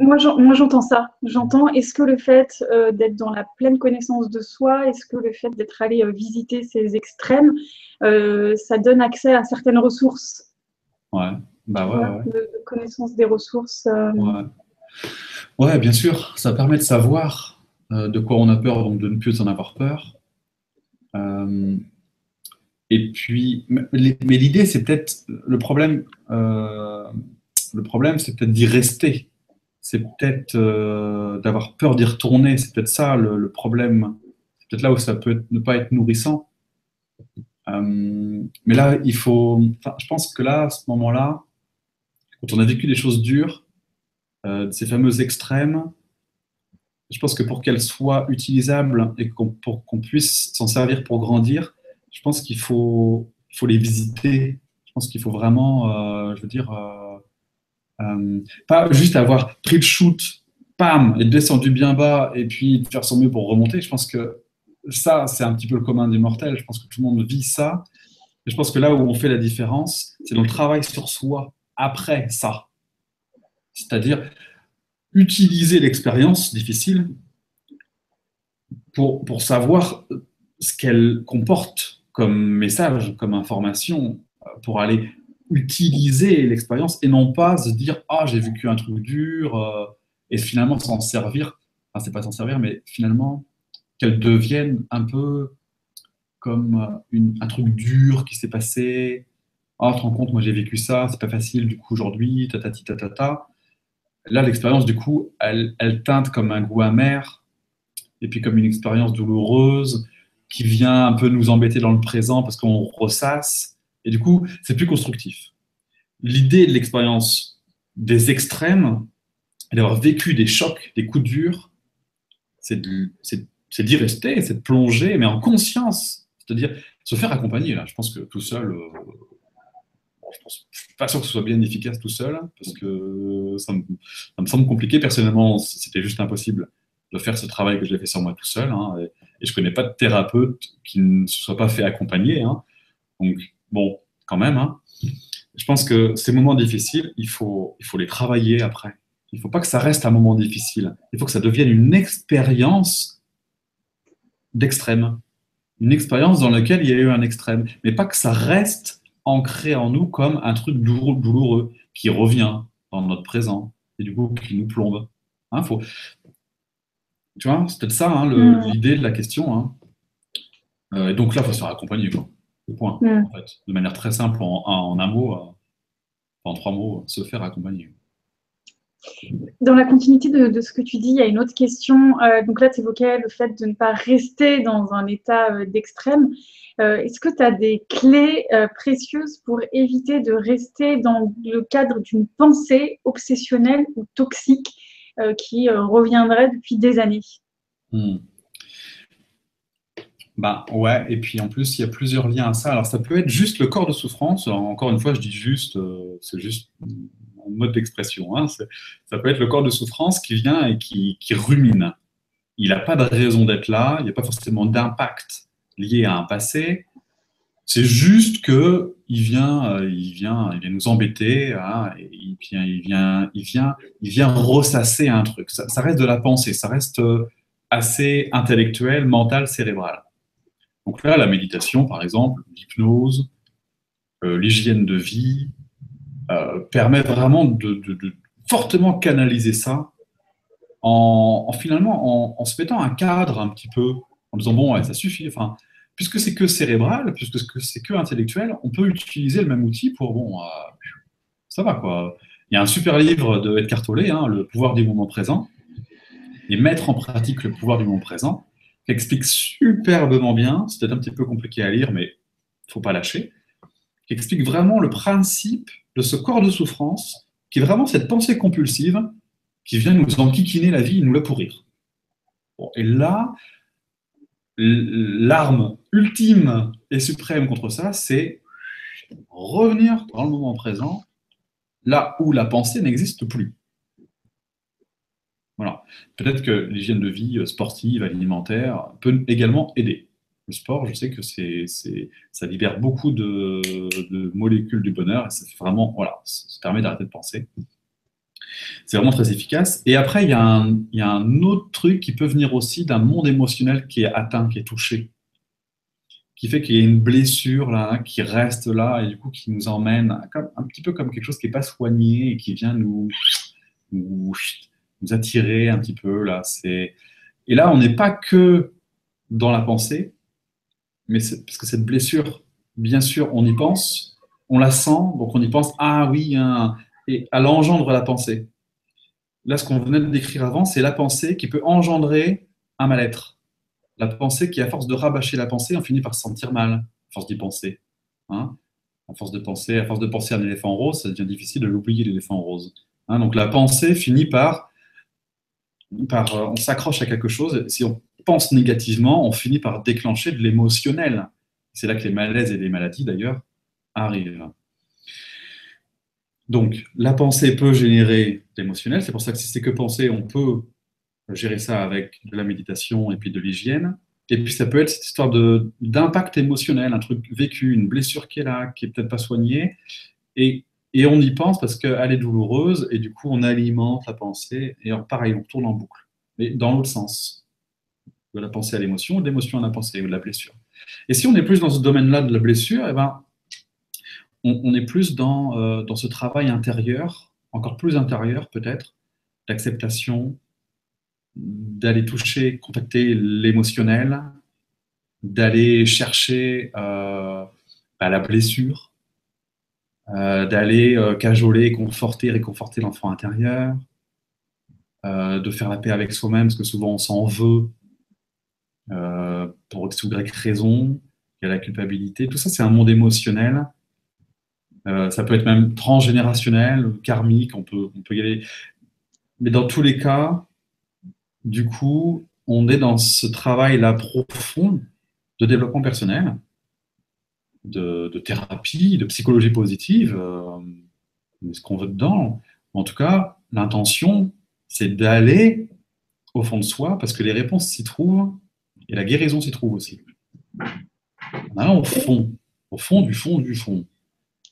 moi, j'entends ça. J'entends, est-ce que le fait euh, d'être dans la pleine connaissance de soi, est-ce que le fait d'être allé euh, visiter ces extrêmes, euh, ça donne accès à certaines ressources? Ouais, bah ouais. De, connaissance des ressources. Ouais. Ouais. bien sûr. Ça permet de savoir de quoi on a peur, donc de ne plus en avoir peur. et puis, mais l'idée, c'est peut-être le problème le problème, c'est peut-être d'y rester. C'est peut-être euh, d'avoir peur d'y retourner. C'est peut-être ça le, problème. C'est peut-être là où ça peut ne pas être nourrissant. Euh, mais là, il faut. je pense que là, à ce moment-là, quand on a vécu des choses dures, euh, ces fameux extrêmes, je pense que pour qu'elles soient utilisables et pour qu'on puisse s'en servir pour grandir, je pense qu'il faut, les visiter. Je pense qu'il faut vraiment, je veux dire, euh, pas juste avoir pris le shoot, pam, et descendu bien bas, et puis faire son mieux pour remonter. Je pense que ça, c'est un petit peu le commun des mortels. Je pense que tout le monde vit ça. Je pense que là où on fait la différence, c'est dans le travail sur soi après ça. C'est-à-dire utiliser l'expérience difficile pour, pour savoir ce qu'elle comporte comme message, comme information, pour aller utiliser l'expérience et non pas se dire ah j'ai vécu un truc dur euh, et finalement s'en servir enfin c'est pas s'en servir mais finalement qu'elle devienne un peu comme euh, une, un truc dur qui s'est passé ah tu te rends compte moi j'ai vécu ça c'est pas facile du coup aujourd'hui tatati tatata là l'expérience du coup elle, teinte comme un goût amer et puis comme une expérience douloureuse qui vient un peu nous embêter dans le présent parce qu'on ressasse et du coup, c'est plus constructif. L'idée de l'expérience des extrêmes, d'avoir vécu des chocs, des coups durs, c'est d'y rester, c'est de plonger, mais en conscience. C'est-à-dire se faire accompagner. Là, je pense que tout seul, euh, je ne suis pas sûr que ce soit bien efficace tout seul, parce que ça me, semble compliqué. Personnellement, c'était juste impossible de faire ce travail que j'ai fait sur moi tout seul. Hein, et, je ne connais pas de thérapeute qui ne se soit pas fait accompagner. Hein. Donc, bon, quand même, hein. je pense que ces moments difficiles, il faut les travailler après. Il ne faut pas que ça reste un moment difficile. Il faut que ça devienne une expérience d'extrême. Une expérience dans laquelle il y a eu un extrême. Mais pas que ça reste ancré en nous comme un truc douloureux qui revient dans notre présent et du coup qui nous plombe. Hein, faut... Tu vois, c'est peut-être ça hein, mm. l'idée de la question. Euh, et donc là, il faut se faire accompagner. Quoi point, mm. en fait. De manière très simple, en, un mot, euh, en trois mots, se faire accompagner. Dans la continuité de, ce que tu dis, il y a une autre question. Euh, donc là, tu évoquais le fait de ne pas rester dans un état euh, d'extrême. Est-ce que tu as des clés précieuses pour éviter de rester dans le cadre d'une pensée obsessionnelle ou toxique qui reviendrait depuis des années? Hmm. Bah ouais, et puis en plus, il y a plusieurs liens à ça. Alors ça peut être juste le corps de souffrance. encore une fois, je dis juste, euh, c'est juste mode d'expression. Hein. Ça peut être le corps de souffrance qui vient et qui, rumine. Il n'a pas de raison d'être là, il n'y a pas forcément d'impact lié à un passé. C'est juste que il vient, euh, il vient, il vient nous embêter, hein, il, vient, il, vient, il, vient, il vient ressasser un truc. Ça, ça reste de la pensée, ça reste euh, assez intellectuel, mental, cérébral. Donc là, la méditation, par exemple, l'hypnose, euh, l'hygiène de vie, euh, permet vraiment de, fortement canaliser ça en, finalement en, se mettant un cadre un petit peu, en disant bon, ça suffit. Enfin, puisque c'est que cérébral, puisque c'est que intellectuel, on peut utiliser le même outil pour bon, euh, ça va quoi. Il y a un super livre de Edgar Tolle, hein, Le pouvoir du moment présent, et mettre en pratique le pouvoir du moment présent explique superbement bien, c'est peut-être un petit peu compliqué à lire, mais faut pas lâcher, qui explique vraiment le principe de ce corps de souffrance, qui est vraiment cette pensée compulsive qui vient nous enquiquiner la vie et nous la pourrir. et là, l'arme ultime et suprême contre ça, c'est revenir dans le moment présent, là où la pensée n'existe plus. Voilà. Peut-être que l'hygiène de vie sportive, alimentaire peut également aider. Le sport, je sais que c'est, ça libère beaucoup de, molécules du bonheur et ça vraiment, voilà, ça permet d'arrêter de penser. C'est vraiment très efficace. Et après, il y, a un, autre truc qui peut venir aussi d'un monde émotionnel qui est atteint, qui est touché, qui fait qu'il y a une blessure là, qui reste là et du coup qui nous emmène un petit peu comme quelque chose qui n'est pas soigné et qui vient nous, nous, attirer un petit peu là. Et là, on n'est pas que dans la pensée, mais parce que cette blessure, bien sûr, on y pense, on la sent, donc on y pense, ah oui, hein, et elle engendre la pensée. Là, ce qu'on venait de décrire avant, c'est la pensée qui peut engendrer un mal-être. La pensée qui, à force de rabâcher la pensée, on finit par se sentir mal, à force d'y penser. Hein à force de penser, à force de penser à un rose, ça devient difficile de l'oublier, l'éléphant rose. Hein donc la pensée finit par, par euh, on s'accroche à quelque chose. Si on pense négativement, on finit par déclencher de l'émotionnel. C'est là que les malaises et les maladies, d'ailleurs, arrivent. Donc, la pensée peut générer l'émotionnel. C'est pour ça que si c'est que penser, on peut gérer ça avec de la méditation et puis de l'hygiène. Et puis, ça peut être cette histoire d'impact émotionnel, un truc vécu, une blessure qui est là, qui est peut-être pas soignée. Et, et on y pense parce qu'elle est douloureuse et du coup, on alimente la pensée. Et pareil, on tourne en boucle, mais dans l'autre sens. De la pensée à l'émotion, de l'émotion à la pensée ou de la blessure. Et si on est plus dans ce domaine-là de la blessure, eh ben, on, est plus euh, dans, ce travail intérieur, encore plus intérieur peut-être, d'acceptation, d'aller toucher, contacter l'émotionnel, d'aller chercher euh, bah, la blessure, euh, d'aller cajoler, conforter, réconforter l'enfant intérieur, de faire la paix avec soi-même, parce que souvent on s'en veut pour X ou Y raison, il y a la culpabilité. Tout ça, c'est un monde émotionnel euh, ça peut être même transgénérationnel, karmique, on peut, on peut y aller. Mais dans tous les cas, du coup, on est dans ce travail-là profond de développement personnel, de, thérapie, de psychologie positive, euh, ce qu'on veut dedans. En tout cas, l'intention, c'est d'aller au fond de soi parce que les réponses s'y trouvent et la guérison s'y trouve aussi. On a au fond, au fond du fond du fond.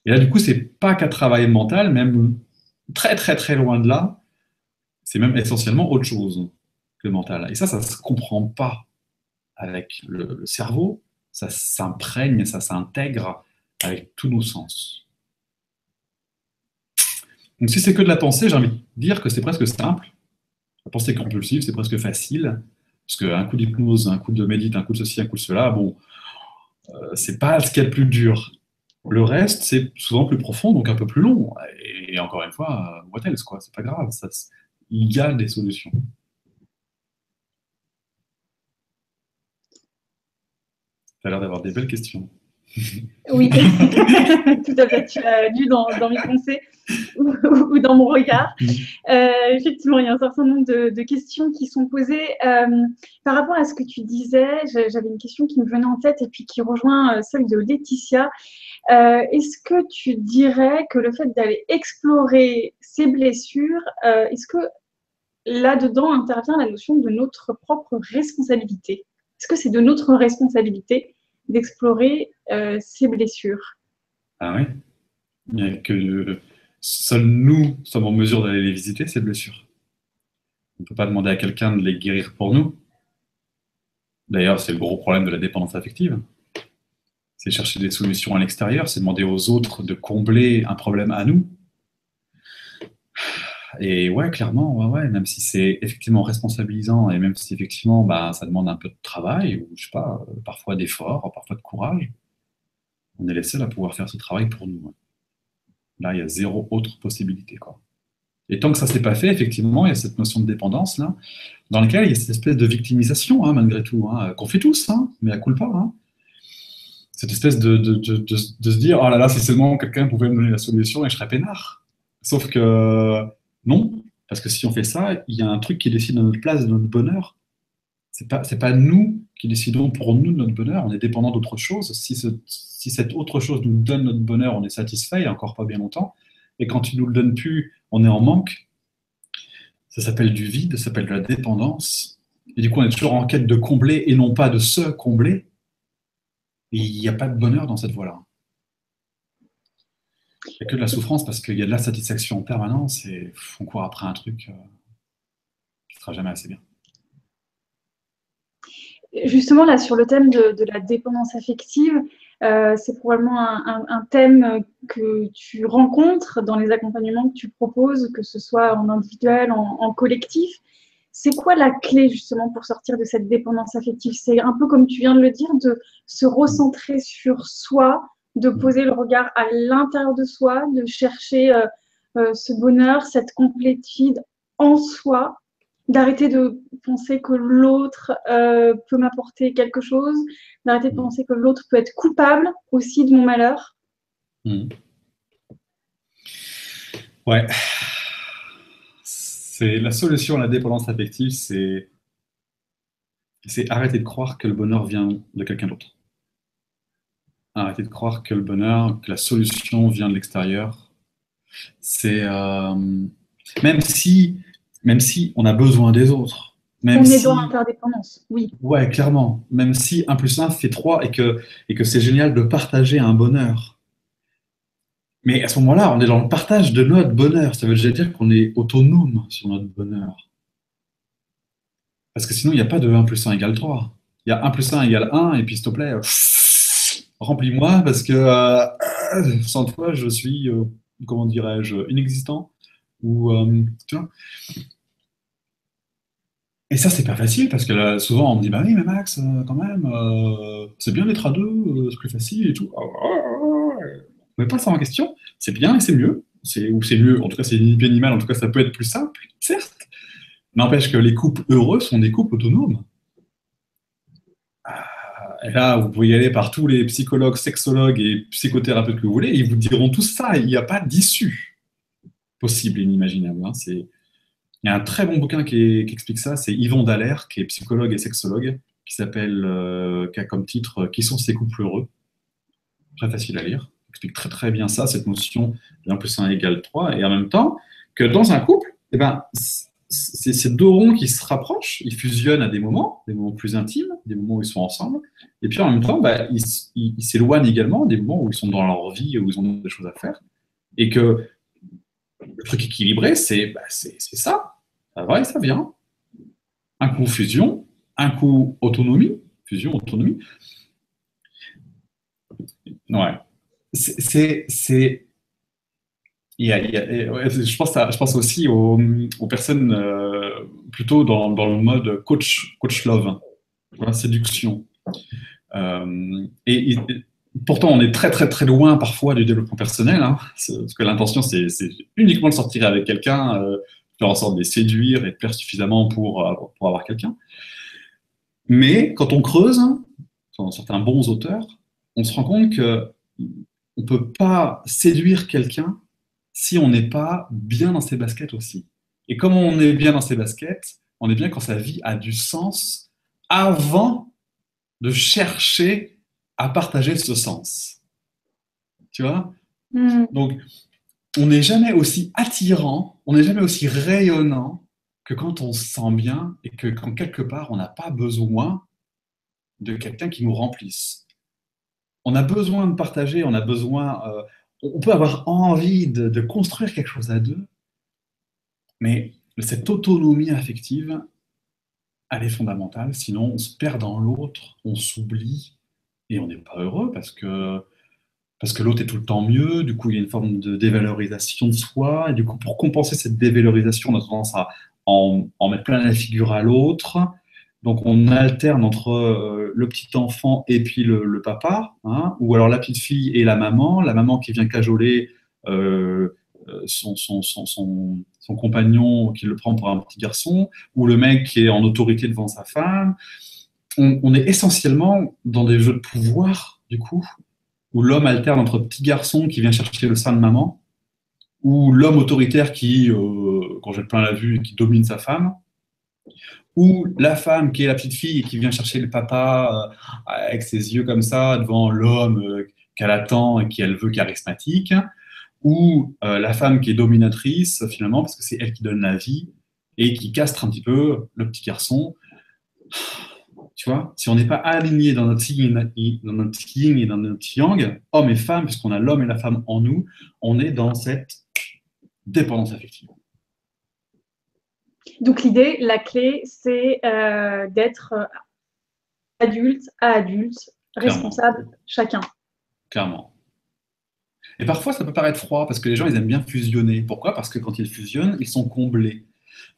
Et là, du coup, c'est pas qu'un travail mental, même très, très, très loin de là. C'est même essentiellement autre chose que mental. Et ça, ça se comprend pas avec le, cerveau. Ça s'imprègne, ça s'intègre avec tous nos sens. Donc, si c'est que de la pensée, j'ai envie de dire que c'est presque simple. La pensée compulsive, c'est presque facile. Parce qu'un coup d'hypnose, un coup de médite, un coup de ceci, un coup de cela, bon, euh, c'est pas ce qu'il y a de plus dur. Le reste, c'est souvent plus profond, donc un peu plus long. Et, encore une fois, what else, quoi, c'est pas grave. Ça, il y a des solutions. Tu as l'air d'avoir des belles questions. Oui, tout à fait. Tu as lu dans, mes pensées ou, dans mon regard. Euh, effectivement, il y a un certain nombre de, questions qui sont posées. Euh, par rapport à ce que tu disais, j'avais une question qui me venait en tête et puis qui rejoint euh, celle de Laetitia. est-ce que tu dirais que le fait d'aller explorer ces blessures, est-ce que là-dedans intervient la notion de notre propre responsabilité? Est-ce que c'est de notre responsabilité d'explorer ces blessures? Ah oui que seuls nous sommes en mesure d'aller les visiter, ces blessures? On ne peut pas demander à quelqu'un de les guérir pour nous. D'ailleurs, c'est le gros problème de la dépendance affective. C'est chercher des solutions à l'extérieur, c'est demander aux autres de combler un problème à nous. Et ouais, clairement, ouais, même si c'est effectivement responsabilisant et même si effectivement bah, ça demande un peu de travail ou je sais pas, parfois d'effort, parfois de courage, on est les seuls à pouvoir faire ce travail pour nous. Là, il y a zéro autre possibilité. Et tant que ça ne s'est pas fait, effectivement, il y a cette notion de dépendance là, dans laquelle il y a cette espèce de victimisation, hein, malgré tout, hein, qu'on fait tous, hein, mais à coup pas. Hein. Cette espèce de, de, se dire, oh là là, si seulement quelqu'un pouvait me donner la solution et je serais peinard. Sauf que non, parce que si on fait ça, il y a un truc qui décide de notre place, de notre bonheur. C'est pas, pas nous qui décidons pour nous de notre bonheur. On est dépendant d'autre chose. Si, cette autre chose nous donne notre bonheur, on est satisfait, et encore pas bien longtemps. Et quand il nous le donne plus, on est en manque. Ça s'appelle du vide, ça s'appelle de la dépendance. Et du coup, on est toujours en quête de combler et non pas de se combler. il n'y a pas de bonheur dans cette voie-là. Il n'y a que de la souffrance parce qu'il y a de la satisfaction en permanence et on court après un truc euh, qui ne sera jamais assez bien. Justement, là, sur le thème de, la dépendance affective, euh, c'est probablement un, thème que tu rencontres dans les accompagnements que tu proposes, que ce soit en individuel, en collectif. C'est quoi la clé justement pour sortir de cette dépendance affective? C'est un peu comme tu viens de le dire, de se recentrer sur soi, de poser le regard à l'intérieur de soi, de chercher euh, euh, ce bonheur, cette complétude en soi, d'arrêter de penser que l'autre euh, peut m'apporter quelque chose, d'arrêter de penser que l'autre peut être coupable aussi de mon malheur. Mmh. Ouais c'est la solution à la dépendance affective, c'est c'est arrêter de croire que le bonheur vient de quelqu'un d'autre. Arrêter de croire que le bonheur, que la solution vient de l'extérieur. C'est euh, même si même si on a besoin des autres. Même on est dans l'interdépendance, oui. Ouais, clairement. Même si 1 plus 1 fait 3 et que, et que c'est génial de partager un bonheur. Mais à ce moment-là, on est dans le partage de notre bonheur. Ça veut dire qu'on est autonome sur notre bonheur. Parce que sinon, il n'y a pas de 1 plus 1 égale 3. Il y a 1 plus 1 égale 1, et puis s'il te plaît, remplis-moi, parce que euh, sans toi, je suis, euh, comment dirais-je, inexistant. Ou, euh, tu vois et ça, c'est pas facile, parce que souvent, on me dit, bah oui, mais Max, quand même, c'est bien d'être à deux, c'est plus facile et tout. Ah, ah, ah, mais pas ça en question, c'est bien et c'est mieux. Ou c'est mieux, en tout cas, c'est ni bien ni en tout cas, ça peut être plus simple, certes. N'empêche que les couples heureux sont des couples autonomes. Et là, vous pouvez y aller par tous les psychologues, sexologues et psychothérapeutes que vous voulez, ils vous diront tout ça. Il n'y a pas d'issue possible et inimaginable. Hein. Il y a un très bon bouquin qui, explique ça, c'est Yvon Dallaire, qui est psychologue et sexologue, qui s'appelle, euh, qui a comme titre Qui sont ces couples heureux? Très facile à lire. Explique très très bien ça, cette notion de 1 plus 1 égale 3, et en même temps que dans un couple, eh ben, c'est ces deux ronds qui se rapprochent, ils fusionnent à des moments, des moments plus intimes, des moments où ils sont ensemble, et puis en même temps, bah, ils s'éloignent également des moments où ils sont dans leur vie, où ils ont des choses à faire, et que le truc équilibré, c'est bah, ça, ça va et ça vient. Un coup fusion, un coup autonomie, fusion, autonomie. Ouais c'est, je, pense je pense aussi aux, personnes euh, plutôt dans, le mode coach, coach love, la séduction. Euh, et, pourtant, on est très très très loin parfois du développement personnel, hein, parce que l'intention c'est, uniquement de sortir avec quelqu'un, euh, faire en sorte de les séduire et de plaire suffisamment pour, pour avoir quelqu'un. Mais quand on creuse, dans certains bons auteurs, on se rend compte que on ne peut pas séduire quelqu'un si on n'est pas bien dans ses baskets aussi. Et comme on est bien dans ses baskets, on est bien quand sa vie a du sens avant de chercher à partager ce sens. Tu vois? Mm. Donc, on n'est jamais aussi attirant, on n'est jamais aussi rayonnant que quand on se sent bien et que quand quelque part on n'a pas besoin de quelqu'un qui nous remplisse on a besoin de partager, on a besoin, euh, on peut avoir envie de, construire quelque chose à deux, mais cette autonomie affective, elle est fondamentale, sinon on se perd dans l'autre, on s'oublie et on n'est pas heureux parce que parce que l'autre est tout le temps mieux, du coup il y a une forme de dévalorisation de soi, et du coup pour compenser cette dévalorisation, on a tendance à en, mettre plein la figure à l'autre, donc on alterne entre euh, le petit enfant et puis le, papa, hein, ou alors la petite fille et la maman, la maman qui vient cajoler euh, euh, son, son, compagnon qui le prend pour un petit garçon, ou le mec qui est en autorité devant sa femme. On, est essentiellement dans des jeux de pouvoir, du coup, où l'homme alterne entre petit garçon qui vient chercher le sein de maman, ou l'homme autoritaire qui, quand j'ai plein la vue, qui domine sa femme, ou la femme qui est la petite fille et qui vient chercher le papa euh, avec ses yeux comme ça devant l'homme euh, qu'elle attend et qu'elle veut charismatique, ou euh, la femme qui est dominatrice finalement parce que c'est elle qui donne la vie et qui castre un petit peu le petit garçon. Tu vois, si on n'est pas aligné dans notre yin, dans notre yin et dans notre yang, homme et femme, puisqu'on a l'homme et la femme en nous, on est dans cette dépendance affective. Donc l'idée, la clé, c'est euh, d'être euh, adulte à adulte, responsable chacun. Clairement. Et parfois, ça peut paraître froid parce que les gens, ils aiment bien fusionner. Pourquoi? Parce que quand ils fusionnent, ils sont comblés.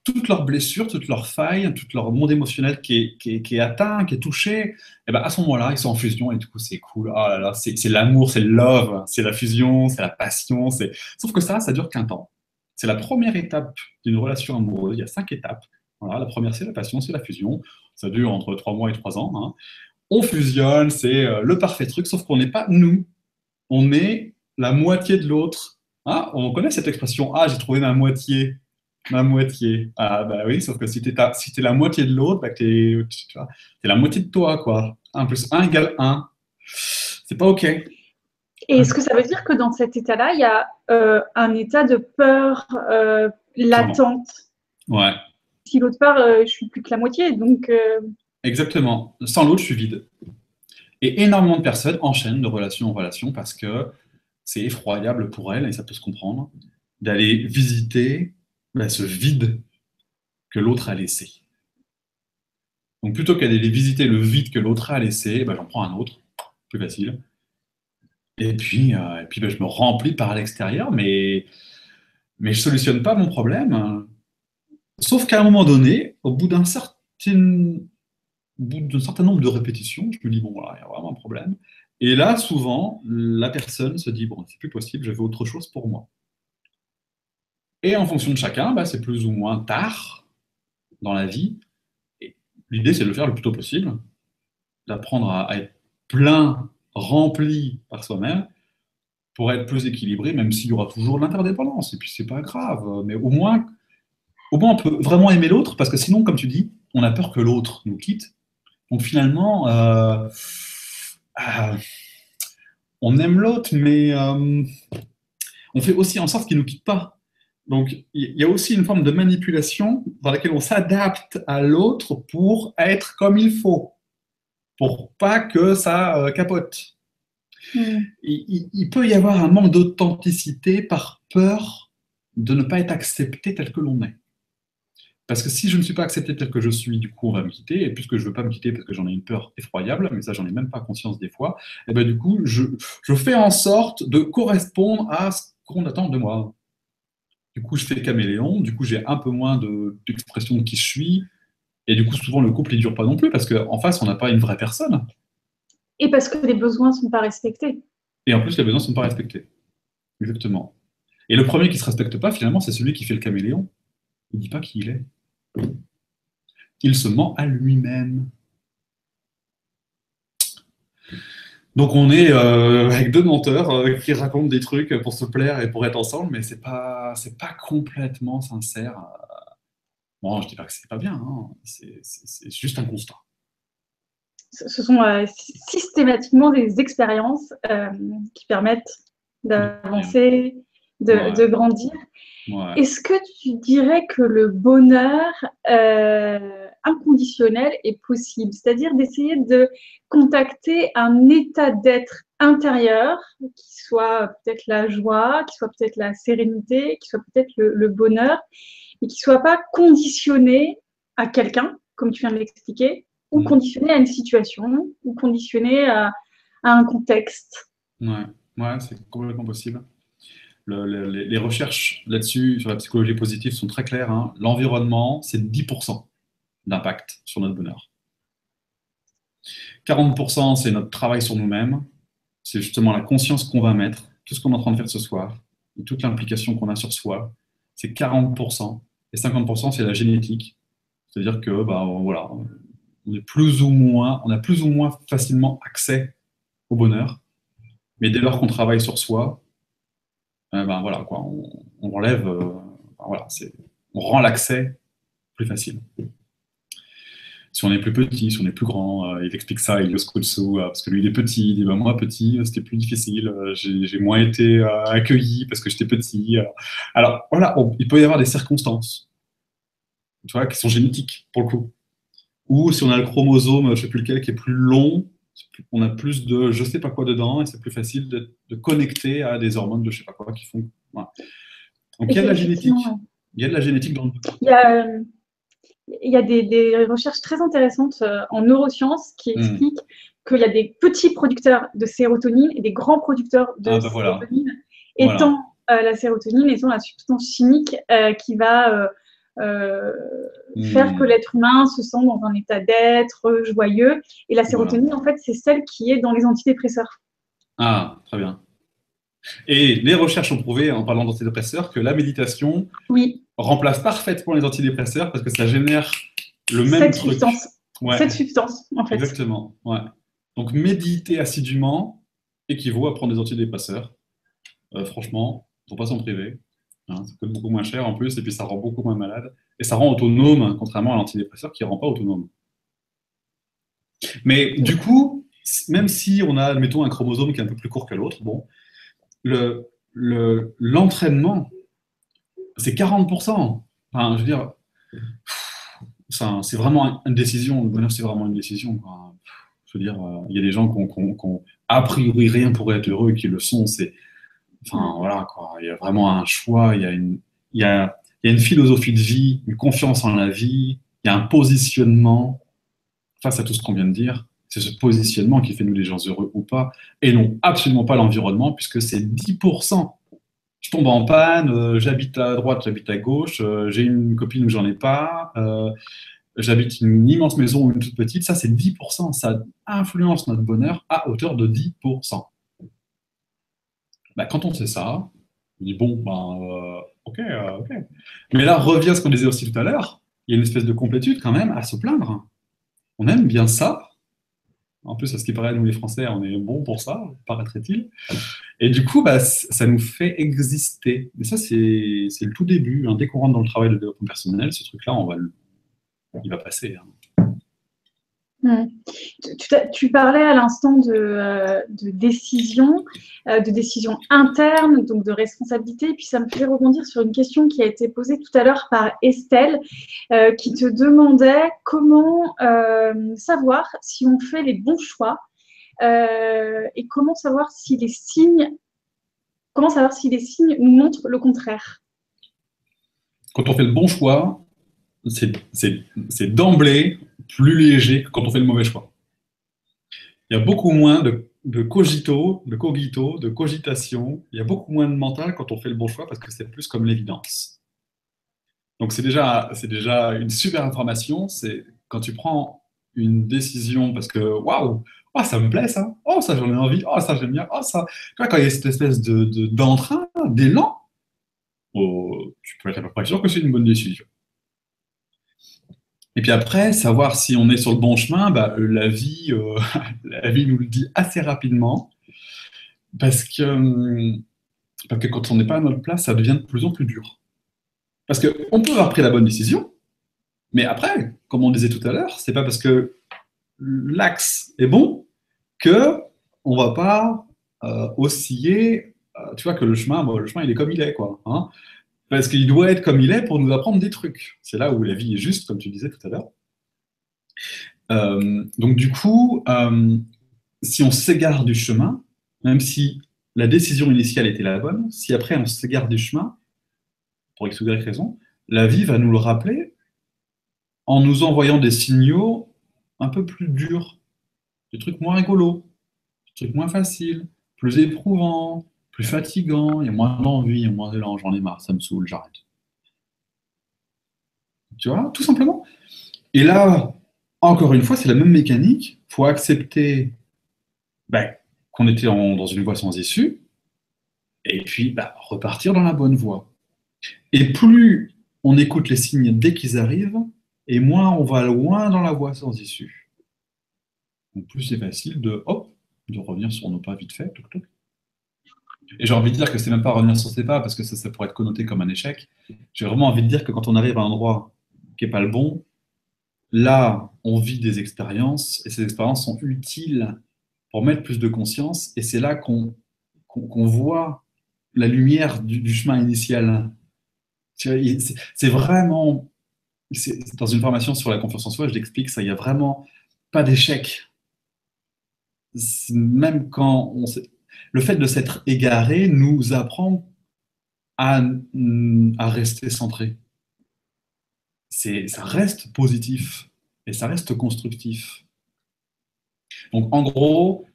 Toutes leurs blessures, toutes leurs failles, tout leur monde émotionnel qui est, atteint, qui est touché, et eh ben à ce moment-là, ils sont en fusion et du coup, c'est cool. Oh là là, c'est l'amour, c'est le love, c'est la fusion, c'est la passion. Sauf que ça, ça dure qu'un temps. C'est la première étape d'une relation amoureuse. Il y a cinq étapes. Voilà, la première, c'est la passion, c'est la fusion. Ça dure entre trois mois et trois ans. Hein. On fusionne, c'est euh, le parfait truc, sauf qu'on n'est pas nous. On est la moitié de l'autre. Ah, on connaît cette expression. Ah, j'ai trouvé ma moitié. Ma moitié. Ah, bah oui, sauf que si tu es, si la moitié de l'autre, bah, tu es, la moitié de toi, quoi. 1 plus 1 égale 1. C'est pas OK. Et est-ce que ça veut dire que dans cet état-là, il y a euh, un état de peur euh, latente? Ouais. Si l'autre part, euh, je suis plus que la moitié, donc. Exactement. Sans l'autre, je suis vide. Et énormément de personnes enchaînent de relation en relation parce que c'est effroyable pour elles, et ça peut se comprendre, d'aller visiter bah, ce vide que l'autre a laissé. Donc plutôt qu'aller visiter le vide que l'autre a laissé, bah, j'en prends un autre, plus facile. Et puis, euh, et puis bah, je me remplis par l'extérieur, mais, mais je ne solutionne pas mon problème. Sauf qu'à un moment donné, au bout d'un certain, certain nombre de répétitions, je me dis, bon, voilà, il y a vraiment un problème. Et là, souvent, la personne se dit, bon, c'est plus possible, je veux autre chose pour moi. Et en fonction de chacun, bah, c'est plus ou moins tard dans la vie. L'idée, c'est de le faire le plus tôt possible, d'apprendre à, être plein, rempli par soi-même, pour être plus équilibré, même s'il y aura toujours l'interdépendance. Et puis, c'est pas grave. Mais au moins, au moins, on peut vraiment aimer l'autre, parce que sinon, comme tu dis, on a peur que l'autre nous quitte. Donc finalement, euh, euh, on aime l'autre, mais euh, on fait aussi en sorte qu'il ne nous quitte pas. Donc, il y a aussi une forme de manipulation dans laquelle on s'adapte à l'autre pour être comme il faut, pour pas que ça euh, capote. Hmm. il, peut y avoir un manque d'authenticité par peur de ne pas être accepté tel que l'on est. Parce que si je ne suis pas accepté tel que je suis, du coup, on va me quitter. Et puisque je ne veux pas me quitter parce que j'en ai une peur effroyable, mais ça, j'en ai même pas conscience des fois, et eh ben du coup, je, fais en sorte de correspondre à ce qu'on attend de moi. Du coup, je fais caméléon. Du coup, j'ai un peu moins d'expression de, qui je suis. Et du coup, souvent, le couple, il dure pas non plus parce qu'en face, on n'a pas une vraie personne. Et parce que les besoins ne sont pas respectés. Et en plus, les besoins ne sont pas respectés. Exactement. Et le premier qui ne se respecte pas, finalement, c'est celui qui fait le caméléon. Il ne dit pas qui il est. Il se ment à lui-même. Donc on est euh, avec deux menteurs euh, qui racontent des trucs pour se plaire et pour être ensemble, mais c'est pas c'est pas complètement sincère. Bon, je dis pas que c'est pas bien, hein. c'est juste un constat. Ce sont euh, systématiquement des expériences qui permettent d'avancer, de, grandir. Est-ce que tu dirais que le bonheur inconditionnel est possible C'est-à-dire d'essayer de contacter un état d'être intérieur qui soit peut-être la joie, qui soit peut-être la sérénité, qui soit peut-être le, bonheur, et qui soit pas conditionné à quelqu'un, comme tu viens de l'expliquer, ou mm. conditionné à une situation, ou conditionné à, un contexte. Ouais, ouais c'est complètement possible les, recherches là-dessus, sur la psychologie positive, sont très claires. Hein. L'environnement, c'est 10% d'impact sur notre bonheur. 40%, c'est notre travail sur nous-mêmes. C'est justement la conscience qu'on va mettre, tout ce qu'on est en train de faire ce soir, et toute l'implication qu'on a sur soi. C'est 40%. Et 50%, c'est la génétique. C'est-à-dire que, bah, voilà, on est plus ou moins, on a plus ou moins facilement accès au bonheur. Mais dès lors qu'on travaille sur soi, euh, ben voilà, quoi, on, relève, euh, voilà, on rend l'accès plus facile. Si on est plus petit, si on est plus grand, euh, il explique ça, Elios Kutsu, parce que lui il est petit, il dit bah, moi petit, c'était plus difficile, j'ai moins été accueilli parce que j'étais petit. Alors voilà, il peut y avoir des circonstances, tu vois, qui sont génétiques pour le coup. ou si on a le chromosome, je ne sais plus lequel, qui est plus long, on a plus de je ne sais pas quoi dedans et c'est plus facile de, connecter à des hormones de je ne sais pas quoi qui font. Donc il y a de la génétique. Il y a de la génétique dans le. Il y a, il y a des, recherches très intéressantes euh, en neurosciences qui hmm. expliquent qu'il y a des petits producteurs de sérotonine et des grands producteurs de ah, bah sérotonine, étant euh, la sérotonine étant la substance chimique euh, qui va hmm. faire que l'être humain se sent dans un état d'être joyeux. Et la sérotonine, en fait, c'est celle qui est dans les antidépresseurs. Ah, très bien. Et les recherches ont prouvé, en parlant d'antidépresseurs, que la méditation oui. Remplace parfaitement les antidépresseurs parce que ça génère le même Cette Substance. Cette substance, en fait. Exactement. Ouais. Donc, méditer assidûment équivaut à prendre des antidépresseurs. Euh, franchement, il ne faut pas s'en priver. Hein, ça coûte beaucoup moins cher en plus, et puis ça rend beaucoup moins malade. Et ça rend autonome, contrairement à l'antidépresseur qui ne rend pas autonome. Mais du coup, même si on a, mettons, un chromosome qui est un peu plus court que l'autre, bon, l'entraînement, le, c'est 40%. Enfin, je veux dire, c'est vraiment une décision. Le bonheur, c'est vraiment une décision. Je veux dire, euh, il y a des gens qui ont, a priori rien pour être heureux et qui le sont. C'est, enfin, voilà, quoi. Il y a vraiment un choix, il y a une, il y a, il y a une philosophie de vie, une confiance en la vie, il y a un positionnement face à tout ce qu'on vient de dire. C'est ce positionnement qui fait nous les gens heureux ou pas, et non absolument pas l'environnement, puisque c'est 10%. Je tombe en panne, euh, j'habite à droite, j'habite à gauche, euh, j'ai une copine où j'en ai pas, euh, j'habite une immense maison ou une toute petite, ça c'est 10%, ça influence notre bonheur à hauteur de 10%. Bah, quand on sait ça, on dit bon, ben, ok, ok. Mais là revient ce qu'on disait aussi tout à l'heure, il y a une espèce de complétude quand même à se plaindre. On aime bien ça, en plus, à ce qui paraît, nous les Français, on est bons pour ça, paraîtrait-il. Et du coup, bah, ça nous fait exister. Mais ça, c'est le tout début. Hein. Dès qu'on rentre dans le travail de développement personnel, ce truc-là, va il va passer. Hein. Tu, parlais à l'instant de, euh, décision, euh, de décision interne, donc de responsabilité. Et puis ça me fait rebondir sur une question qui a été posée tout à l'heure par Estelle, euh, qui te demandait comment savoir si on fait les bons choix et comment savoir si les signes, comment savoir si les signes nous montrent le contraire. Quand on fait le bon choix, c'est d'emblée plus léger que quand on fait le mauvais choix. Il y a beaucoup moins de, cogito, de cogito, de cogitation. Il y a beaucoup moins de mental quand on fait le bon choix parce que c'est plus comme l'évidence. Donc c'est déjà, déjà une super information. C'est quand tu prends une décision parce que waouh, oh, ça me plaît ça, oh ça j'en ai envie, oh ça j'aime bien, oh ça. quand il y a cette espèce de d'entrain, d'élan, oh, tu peux être à peu près sûr que c'est une bonne décision. Et puis après, savoir si on est sur le bon chemin, bah, la, vie, euh, la vie nous le dit assez rapidement. Parce que, hum, parce que quand on n'est pas à notre place, ça devient de plus en plus dur. Parce qu'on peut avoir pris la bonne décision, mais après, comme on disait tout à l'heure, c'est pas parce que l'axe est bon que on va pas euh, osciller. Euh, tu vois que le chemin, le chemin, il est comme il est, quoi. Hein. Parce qu'il doit être comme il est pour nous apprendre des trucs. C'est là où la vie est juste, comme tu disais tout à l'heure. Euh, donc du coup, euh, si on s'égare du chemin, même si la décision initiale était la bonne, si après on s'égare du chemin, pour X ou Y raison, la vie va nous le rappeler en nous envoyant des signaux un peu plus durs, des trucs moins rigolos, des trucs moins faciles, plus éprouvants, plus fatigant, il y a moins d'envie, il y a moins d'élan, j'en ai marre, ça me saoule, j'arrête. Tu vois, tout simplement. Et là, encore une fois, c'est la même mécanique. Il faut accepter ben, qu'on était dans une voie sans issue, et puis ben, repartir dans la bonne voie. Et plus on écoute les signes dès qu'ils arrivent, et moins on va loin dans la voie sans issue. Donc plus c'est facile de, hop, de revenir sur nos pas vite fait, toc, toc, et j'ai envie de dire que c'est même pas revenir sur ses pas parce que ça, pourrait être connoté comme un échec. J'ai vraiment envie de dire que quand on arrive à un endroit qui n'est pas le bon, là, on vit des expériences et ces expériences sont utiles pour mettre plus de conscience et c'est là qu'on voit la lumière du, chemin initial. C'est vraiment dans une formation sur la confiance en soi, je l'explique, ça, il n'y a vraiment pas d'échec. Même quand on Le fait de s'être égaré nous apprend à, rester centré. Ça reste positif et ça reste constructif. Donc, en gros,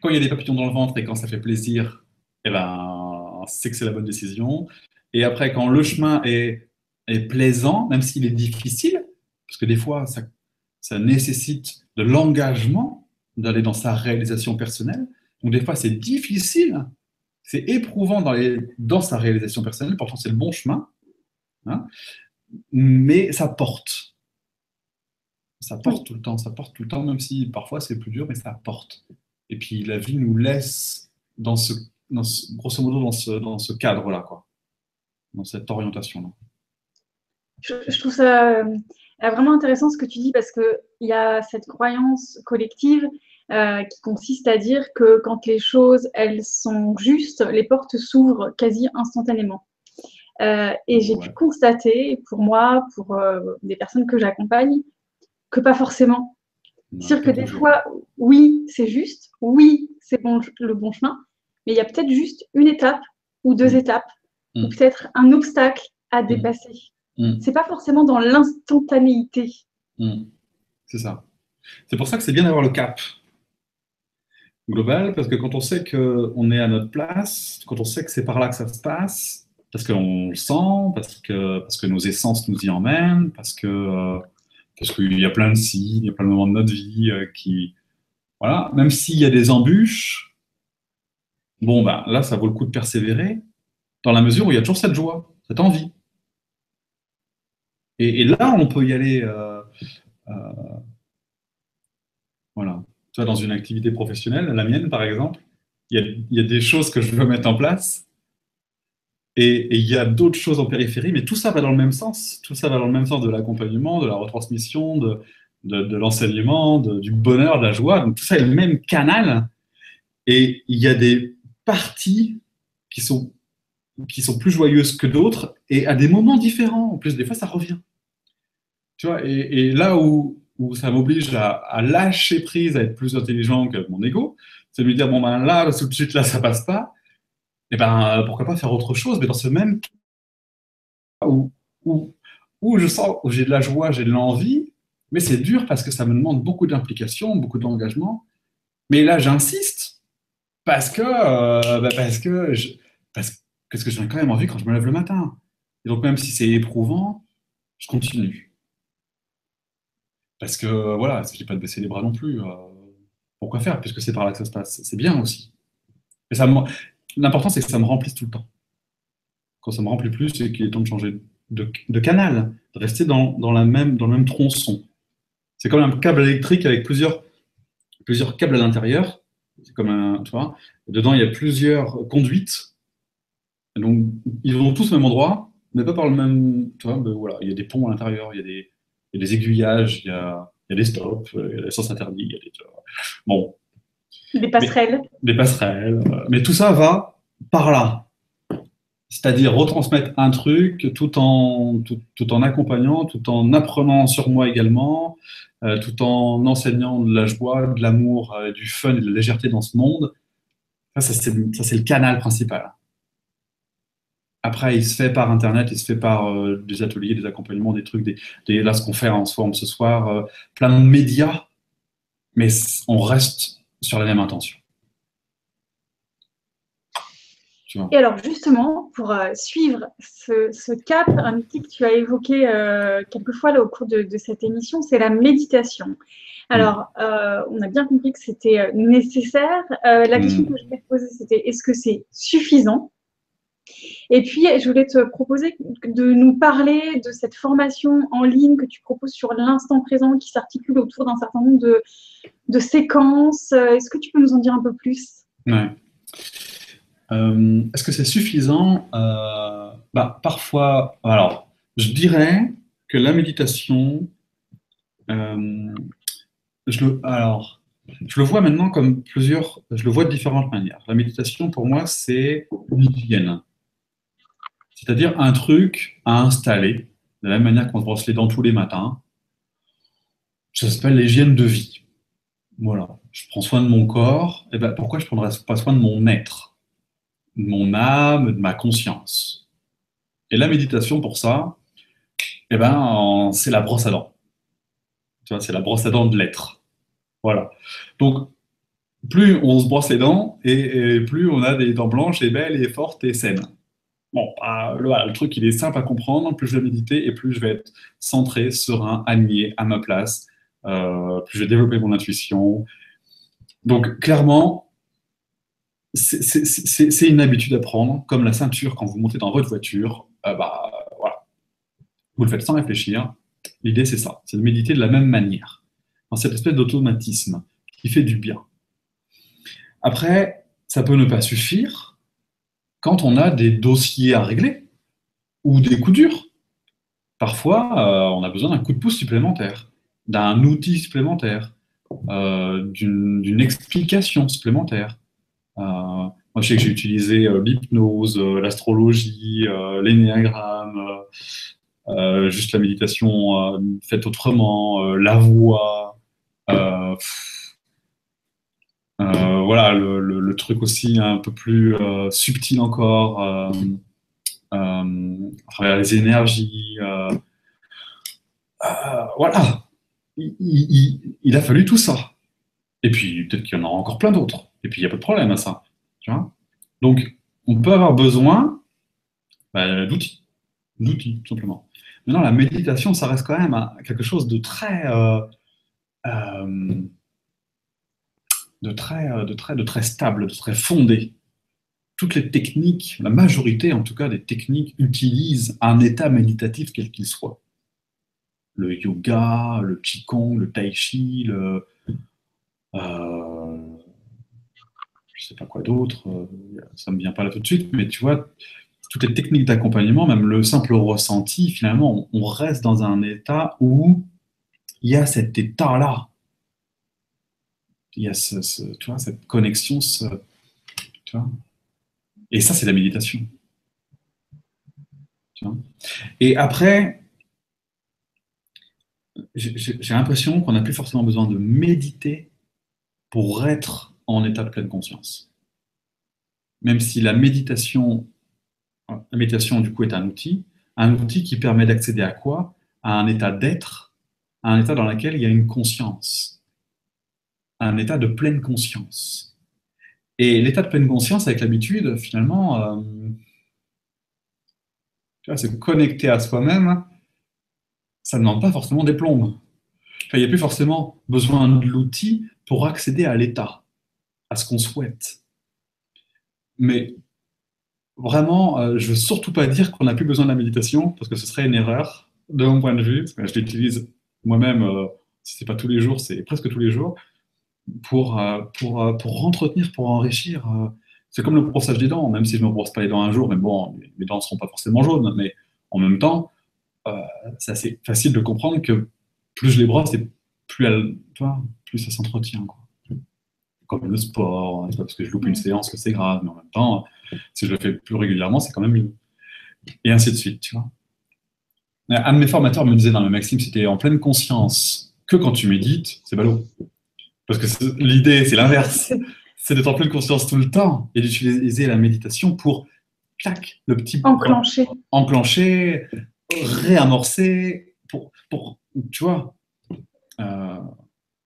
quand il y a des papillons dans le ventre et quand ça fait plaisir, eh ben, c'est que c'est la bonne décision. Et après, quand le chemin est, plaisant, même s'il est difficile, parce que des fois, ça nécessite de l'engagement d'aller dans sa réalisation personnelle. Donc, des fois, c'est difficile, c'est éprouvant dans, les, dans, sa réalisation personnelle, pourtant, c'est le bon chemin. Hein, mais ça porte. Ça porte tout le temps, ça porte tout le temps, même si parfois c'est plus dur, mais ça porte. Et puis la vie nous laisse, dans ce, grosso modo, dans ce, dans ce cadre-là, quoi, dans cette orientation-là. Je, trouve ça euh, vraiment intéressant ce que tu dis parce qu'il y a cette croyance collective euh, qui consiste à dire que quand les choses elles sont justes, les portes s'ouvrent quasi instantanément. Euh, et j'ai pu constater, pour moi, pour des personnes que j'accompagne, que pas forcément. C'est-à-dire que des fois, oui, c'est juste, oui, c'est bon, le bon chemin, mais il y a peut-être juste une étape ou deux mm. étapes, ou mm. peut-être un obstacle à mm. dépasser. C'est pas forcément dans l'instantanéité. C'est ça. C'est pour ça que c'est bien d'avoir le cap global, parce que quand on sait qu'on est à notre place, quand on sait que c'est par là que ça se passe, parce qu'on le sent, parce que, parce que nos essences nous y emmènent, parce que euh, parce qu'il y a plein de signes, il y a plein de moments de notre vie euh, qui. Voilà, même s'il y a des embûches, bon, ben, là, ça vaut le coup de persévérer, dans la mesure où il y a toujours cette joie, cette envie. Et, là, on peut y aller. Euh, voilà. Tu vois, dans une activité professionnelle, la mienne, par exemple, il y a des choses que je veux mettre en place et il y a d'autres choses en périphérie, mais tout ça va dans le même sens. Tout ça va dans le même sens de l'accompagnement, de la retransmission, de, de, l'enseignement, du bonheur, de la joie. Donc tout ça est le même canal. Et il y a des parties qui sont, qui sont plus joyeuses que d'autres et à des moments différents. En plus, des fois, ça revient. Tu vois, et, là où, où ça m'oblige à, lâcher prise, à être plus intelligent que mon ego, c'est de me dire, bon, ben là, tout de suite, là, ça passe pas eh ben, pourquoi pas faire autre chose, mais dans ce même où, où, où je sens, où j'ai de la joie, j'ai de l'envie, mais c'est dur parce que ça me demande beaucoup d'implication, beaucoup d'engagement. Mais là, j'insiste parce que, euh, bah, parce que, je, parce que ce que j'ai quand même envie quand je me lève le matin. Et donc, même si c'est éprouvant, je continue. Parce que, voilà, je n'ai pas de baisser les bras non plus. Euh, pourquoi faire? Puisque c'est par là que ça se passe. C'est bien aussi. Mais ça, L'important, c'est que ça me remplisse tout le temps. Quand ça me remplit plus, c'est qu'il est temps de changer de, canal, de rester dans, la même, dans le même tronçon. C'est comme un câble électrique avec plusieurs, plusieurs câbles à l'intérieur. C'est comme un, tu dedans, il y a plusieurs conduites. donc, ils vont tous au même endroit, mais pas par le même. Tu ben voilà, il y a des ponts à l'intérieur, il y a des, des aiguillages, il y a, il y a des stops, il y a des sens interdits, il y a des. Bon, des passerelles. des passerelles. Euh, mais tout ça va par là. C'est-à-dire retransmettre un truc tout en, tout, en accompagnant, tout en apprenant sur moi également, euh, tout en enseignant de la joie, de l'amour, euh, du fun et de la légèreté dans ce monde. Ça, c'est le canal principal. Après, il se fait par Internet, il se fait par des ateliers, des accompagnements, des trucs, des, là, ce qu'on fait en forme ce soir, plein de médias, mais on reste sur la même intention. Et alors justement, pour euh, suivre ce, cap, un outil que tu as évoqué euh, quelques fois là, au cours de, cette émission, c'est la méditation. Alors, euh, on a bien compris que c'était nécessaire. la question mm. que je voulais te poser, c'était est-ce que c'est suffisant? Et puis, je voulais te proposer de nous parler de cette formation en ligne que tu proposes sur l'instant présent qui s'articule autour d'un certain nombre de, séquences. Est-ce que tu peux nous en dire un peu plus? Ouais. Euh, est-ce que c'est suffisant euh, bah, Parfois, alors, je dirais que la méditation, euh, je le, alors, je le vois maintenant comme plusieurs, je le vois de différentes manières. La méditation, pour moi, c'est une hygiène c'est-à-dire un truc à installer de la même manière qu'on se brosse les dents tous les matins. Ça s'appelle l'hygiène de vie. Voilà. Je prends soin de mon corps. Et eh ben, pourquoi je ne prendrais pas soin de mon être, de mon âme, de ma conscience Et la méditation, pour ça, eh ben, c'est la brosse à dents. Tu vois, c'est la brosse à dents de l'être. Voilà. Donc, plus on se brosse les dents et, plus on a des dents blanches et belles et fortes et saines. Bon, bah, le, truc, il est simple à comprendre. Plus je vais méditer et plus je vais être centré, serein, aligné, à ma place. Euh, plus je vais développer mon intuition. Donc, clairement, c'est une habitude à prendre, comme la ceinture quand vous montez dans votre voiture. Euh, bah, voilà. Vous le faites sans réfléchir. L'idée, c'est ça. C'est de méditer de la même manière, dans cette espèce d'automatisme qui fait du bien. Après, ça peut ne pas suffire quand on a des dossiers à régler ou des coups durs. Parfois, euh, on a besoin d'un coup de pouce supplémentaire, d'un outil supplémentaire, euh, d'une explication supplémentaire. Euh, moi, je sais que j'ai utilisé l'hypnose, l'astrologie, l'énéagramme, juste la méditation faite autrement, la voix. Euh, voilà, le, truc aussi un peu plus euh, subtil encore, euh, à travers les énergies. voilà, il, a fallu tout ça. Et puis, peut-être qu'il y en aura encore plein d'autres. Et puis, il n'y a pas de problème à ça. Donc, on peut avoir besoin bah, d'outils. D'outils, tout simplement. Maintenant, la méditation, ça reste quand même quelque chose de très de très, euh, de, très, de très stable, de très fondé. Toutes les techniques, la majorité en tout cas des techniques utilisent un état méditatif quel qu'il soit. Le yoga, le qigong, le tai chi, le, euh, je sais pas quoi d'autre, euh, ça me vient pas là tout de suite, mais tu vois, toutes les techniques d'accompagnement, même le simple ressenti, finalement, on reste dans un état où il y a cet état-là il y a ce, tu vois, cette connexion. Ce, tu vois et ça, c'est la méditation. Tu vois et après, j'ai l'impression qu'on n'a plus forcément besoin de méditer pour être en état de pleine conscience. Même si la méditation, la méditation du coup est un outil, un outil qui permet d'accéder à quoi? À un état d'être, à un état dans lequel il y a une conscience un état de pleine conscience. Et l'état de pleine conscience, avec l'habitude, finalement, euh, c'est connecter à soi-même, ça ne demande pas forcément des plombes. il n'y a plus forcément besoin de l'outil pour accéder à l'état, à ce qu'on souhaite. Mais vraiment, euh, je ne veux surtout pas dire qu'on n'a plus besoin de la méditation, parce que ce serait une erreur, de mon point de vue, je l'utilise moi-même, euh, si ce n'est pas tous les jours, c'est presque tous les jours pour, euh, pour, euh, pour entretenir, pour enrichir. Euh, c'est comme le brossage des dents, même si je ne me brosse pas les dents un jour, mais bon, mes dents ne seront pas forcément jaunes, mais en même temps, c'est assez facile de comprendre que plus je les brosse, et plus, elle, plus ça s'entretient. Comme le sport, pas parce que je loupe une séance que c'est grave, mais en même temps, si je le fais plus régulièrement, c'est quand même mieux. Et ainsi de suite, tu vois. Un de mes formateurs me disait dans ma maxime, c'était en pleine conscience que quand tu médites, c'est ballot. Parce que l'idée, c'est l'inverse. C'est d'être en pleine conscience tout le temps et d'utiliser la méditation pour, clac, le petit... Enclencher. Enclencher, réamorcer, pour, pour tu vois. Euh,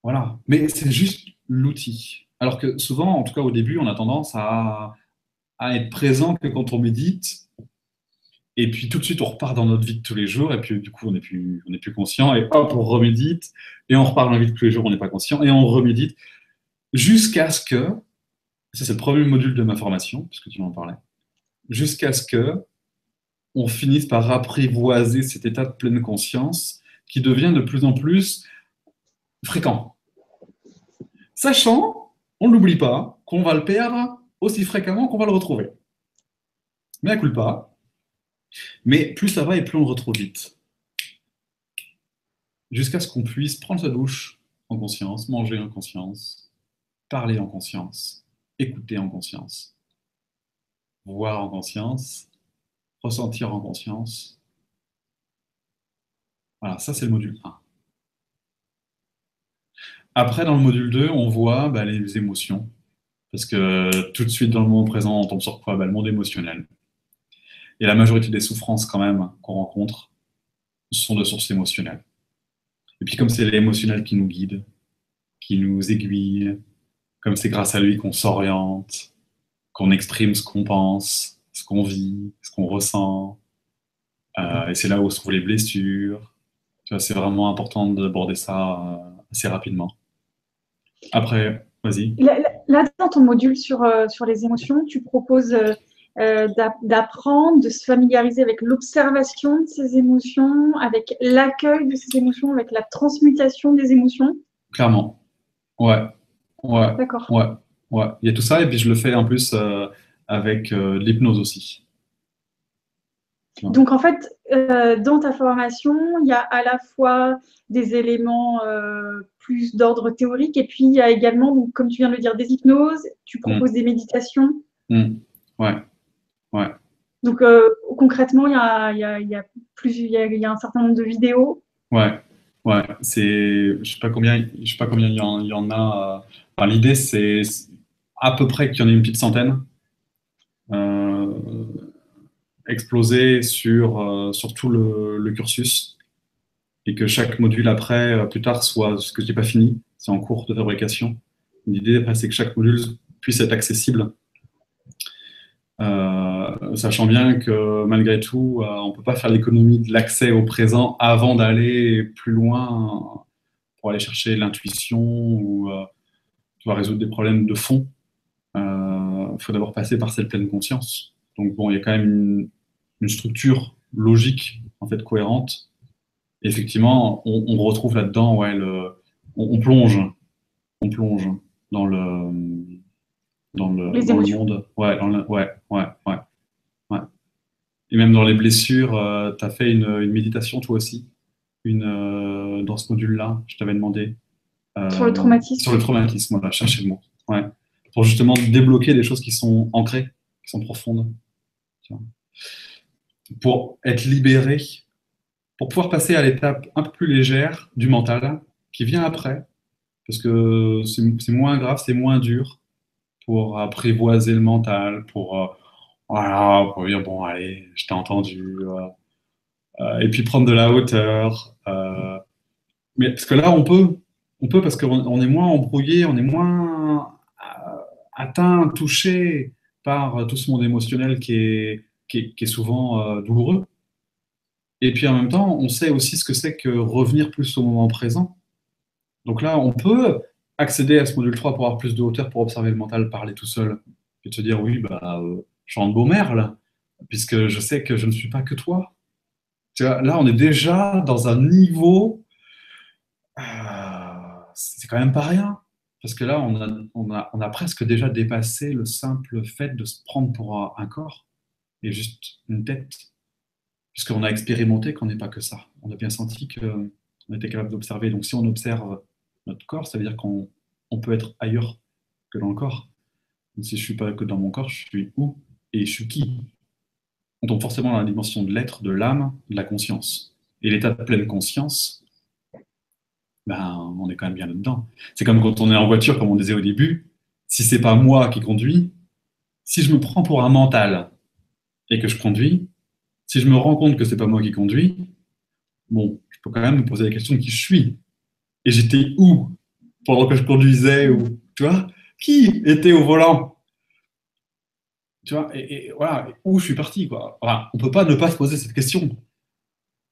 voilà. Mais c'est juste l'outil. Alors que souvent, en tout cas au début, on a tendance à, à être présent que quand on médite et puis tout de suite, on repart dans notre vie de tous les jours, et puis du coup, on n'est plus, plus conscient, et hop, on remédite, et on repart dans la vie de tous les jours, on n'est pas conscient, et on remédite, jusqu'à ce que, c'est le premier module de ma formation, puisque tu m'en parlais, jusqu'à ce que on finisse par apprivoiser cet état de pleine conscience qui devient de plus en plus fréquent. Sachant, on ne l'oublie pas, qu'on va le perdre aussi fréquemment qu'on va le retrouver. Mais à coup pas, mais plus ça va et plus on le retrouve vite. Jusqu'à ce qu'on puisse prendre sa douche en conscience, manger en conscience, parler en conscience, écouter en conscience, voir en conscience, ressentir en conscience, Voilà, ça c'est le module 1. Après, dans le module 2, on voit bah, les émotions. Parce que tout de suite, dans le moment présent, on tombe sur quoi? Bah, Le monde émotionnel. Et la majorité des souffrances, quand même, qu'on rencontre, sont de sources émotionnelles. Et puis, comme c'est l'émotionnel qui nous guide, qui nous aiguille, comme c'est grâce à lui qu'on s'oriente, qu'on exprime ce qu'on pense, ce qu'on vit, ce qu'on ressent, euh, et c'est là où se trouvent les blessures. c'est vraiment important d'aborder ça euh, assez rapidement. Après, vas-y. Là, dans ton module sur, euh, sur les émotions, tu proposes d'apprendre, de se familiariser avec l'observation de ces émotions, avec l'accueil de ces émotions, avec la transmutation des émotions. Clairement. Ouais. Ouais. D'accord. Ouais. Ouais. Il y a tout ça, et puis je le fais en plus avec l'hypnose aussi. Donc en fait, euh, dans ta formation, il y a à la fois des éléments euh, plus d'ordre théorique et puis il y a également, comme tu viens de le dire, des hypnoses, tu proposes mm. des méditations. Mm. Ouais, ouais. Donc euh, concrètement, il y a, y a, il y a plus, il y a, il y a un certain nombre de vidéos. Ouais, ouais. C'est, je sais pas combien, je sais pas combien il y en, il y en a. Enfin, L'idée, c'est à peu près qu'il y en ait une petite centaine. Euh, sur, euh, sur tout le, cursus et que chaque module après, euh, plus tard, soit ce que je n'ai pas fini, c'est en cours de fabrication. L'idée, c'est que chaque module puisse être accessible, euh, sachant bien que malgré tout, on ne peut pas faire l'économie de l'accès au présent avant d'aller plus loin pour aller chercher l'intuition ou résoudre des problèmes de fond. Il faut d'abord passer par cette pleine conscience. Donc bon, il y a quand même une, une structure logique, en fait, cohérente. effectivement, on, retrouve là-dedans, ouais, le, on, plonge, on plonge dans le, dans le, monde. Ouais, ouais, ouais, Et même dans les blessures, euh, tu as fait une, méditation toi aussi, une, euh, dans ce module-là, je t'avais demandé. Euh, sur le traumatisme. Sur le traumatisme, voilà, cherchez le mot. Ouais. Pour justement débloquer des choses qui sont ancrées, qui sont profondes pour être libéré, pour pouvoir passer à l'étape un peu plus légère du mental qui vient après, parce que c'est moins grave, c'est moins dur pour apprivoiser le mental, pour, euh, voilà, pour dire bon, allez, je t'ai entendu, euh, euh, et puis prendre de la hauteur. mais parce que là, on peut, on peut parce qu'on est moins embrouillé, on est moins atteint, touché par tout ce monde émotionnel qui est qui est, souvent euh, douloureux. Et puis en même temps, on sait aussi ce que c'est que revenir plus au moment présent. Donc là, on peut accéder à ce module 3 pour avoir plus de hauteur, pour observer le mental, parler tout seul, et te dire oui, bah, euh, je suis en beau là, puisque je sais que je ne suis pas que toi. Là, on est déjà dans un niveau, euh, c'est quand même pas rien. Parce que là, on a, presque déjà dépassé le simple fait de se prendre pour un corps et juste une tête, puisqu'on a expérimenté qu'on n'est pas que ça. On a bien senti qu'on était capable d'observer. Donc si on observe notre corps, ça veut dire qu'on peut être ailleurs que dans le corps. Si je ne suis pas que dans mon corps, je suis où et je suis qui On tombe forcément dans la dimension de l'être, de l'âme, de la conscience. Et l'état de pleine conscience, ben, on est quand même bien là-dedans. C'est comme quand on est en voiture, comme on disait au début, si c'est pas moi qui conduis, si je me prends pour un mental, et que je conduis, si je me rends compte que c'est pas moi qui conduis, bon, je peux quand même me poser la question de qui je suis. Et j'étais où pendant que je conduisais ou tu vois Qui était au volant? Tu vois et, voilà, où je suis parti quoi. On peut pas ne pas se poser cette question.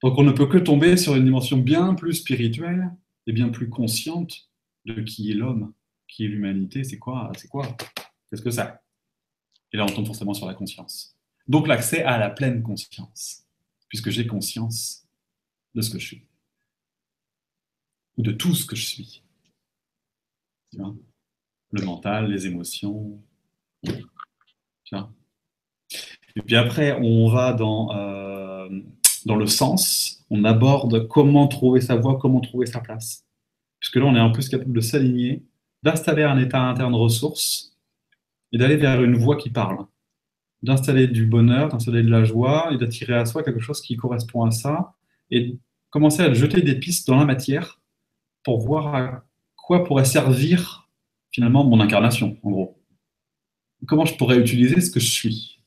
Donc on ne peut que tomber sur une dimension bien plus spirituelle et bien plus consciente de qui est l'homme, qui est l'humanité, c'est quoi, c'est quoi, qu'est-ce que c'est. Et là on tombe forcément sur la conscience. Donc l'accès à la pleine conscience, puisque j'ai conscience de ce que je suis, ou de tout ce que je suis. Le mental, les émotions. Et puis après, on va dans, euh, dans le sens, on aborde comment trouver sa voie, comment trouver sa place. Puisque là, on est un peu capable de s'aligner, d'installer un état interne ressource et d'aller vers une voie qui parle d'installer du bonheur, d'installer de la joie et d'attirer à soi quelque chose qui correspond à ça. Et commencer à jeter des pistes dans la matière pour voir à quoi pourrait servir finalement mon incarnation, en gros. Comment je pourrais utiliser ce que je suis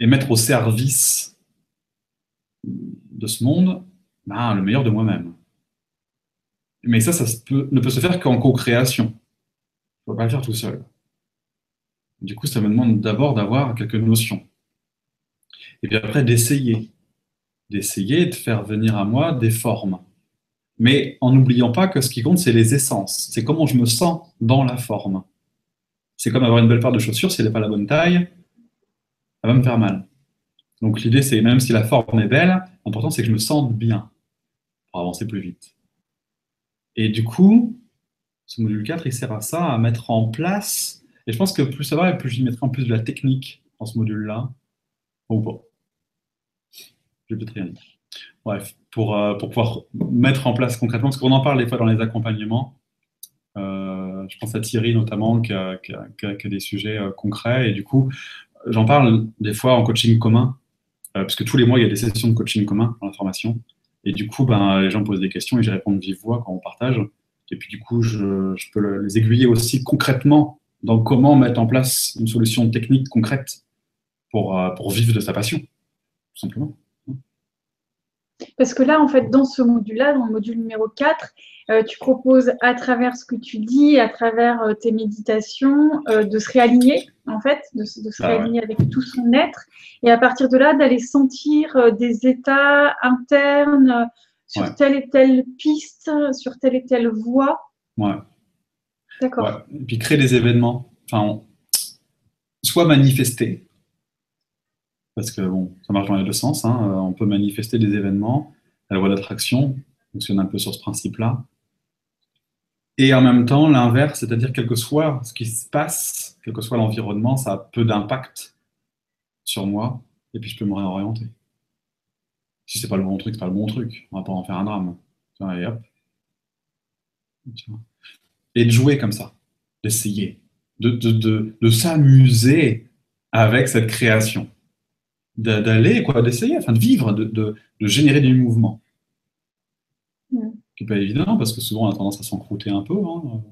et mettre au service de ce monde ben, le meilleur de moi-même. Mais ça, ça ne peut se faire qu'en co-création. Je ne peux pas le faire tout seul. Du coup, ça me demande d'abord d'avoir quelques notions. Et puis après, d'essayer. D'essayer de faire venir à moi des formes. Mais en n'oubliant pas que ce qui compte, c'est les essences. C'est comment je me sens dans la forme. C'est comme avoir une belle paire de chaussures, si elle n'est pas la bonne taille, ça va me faire mal. Donc l'idée, c'est même si la forme est belle, l'important, c'est que je me sente bien pour avancer plus vite. Et du coup, ce module 4, il sert à ça, à mettre en place. Et je pense que plus ça va, plus je mettrai en plus de la technique dans ce module-là. Ou pas. Je vais peut-être rien dire. Bref, pour, euh, pour pouvoir mettre en place concrètement, parce qu'on en parle des fois dans les accompagnements. Euh, je pense à Thierry notamment, qui a, des sujets euh, concrets. Et du coup, j'en parle des fois en coaching commun, parce que tous les mois, il y a des sessions de coaching commun dans la formation. Et du coup, ben, les gens posent des questions et j'y réponds de vive voix quand on partage. Et puis du coup, je, peux les aiguiller aussi concrètement dans comment mettre en place une solution technique concrète pour, euh, pour vivre de sa passion, tout simplement. Parce que là, en fait, dans ce module-là, dans le module numéro 4, euh, tu proposes à travers ce que tu dis, à travers euh, tes méditations, de se réaligner, en fait, de, se ah réaligner avec tout son être, et à partir de là, d'aller sentir des états internes sur telle et telle piste, sur telle et telle voie. Ouais. D'accord. Et puis créer des événements, enfin, soit manifester, parce que bon, ça marche dans les deux sens. Hein. Euh, on peut manifester des événements. La loi d'attraction fonctionne un peu sur ce principe-là. Et en même temps, l'inverse, c'est-à-dire quel que soit ce qui se passe, quel que soit l'environnement, ça a peu d'impact sur moi, et puis je peux me réorienter. Si c'est pas le bon truc, c'est pas le bon truc. On va pas en faire un drame. Et hop. Et de jouer comme ça, d'essayer, de, de, de s'amuser avec cette création d'aller, quoi, d'essayer, enfin de vivre, de, de, générer du mouvement. Ce qui n'est pas évident parce que souvent on a tendance à s'encrouter un peu hein,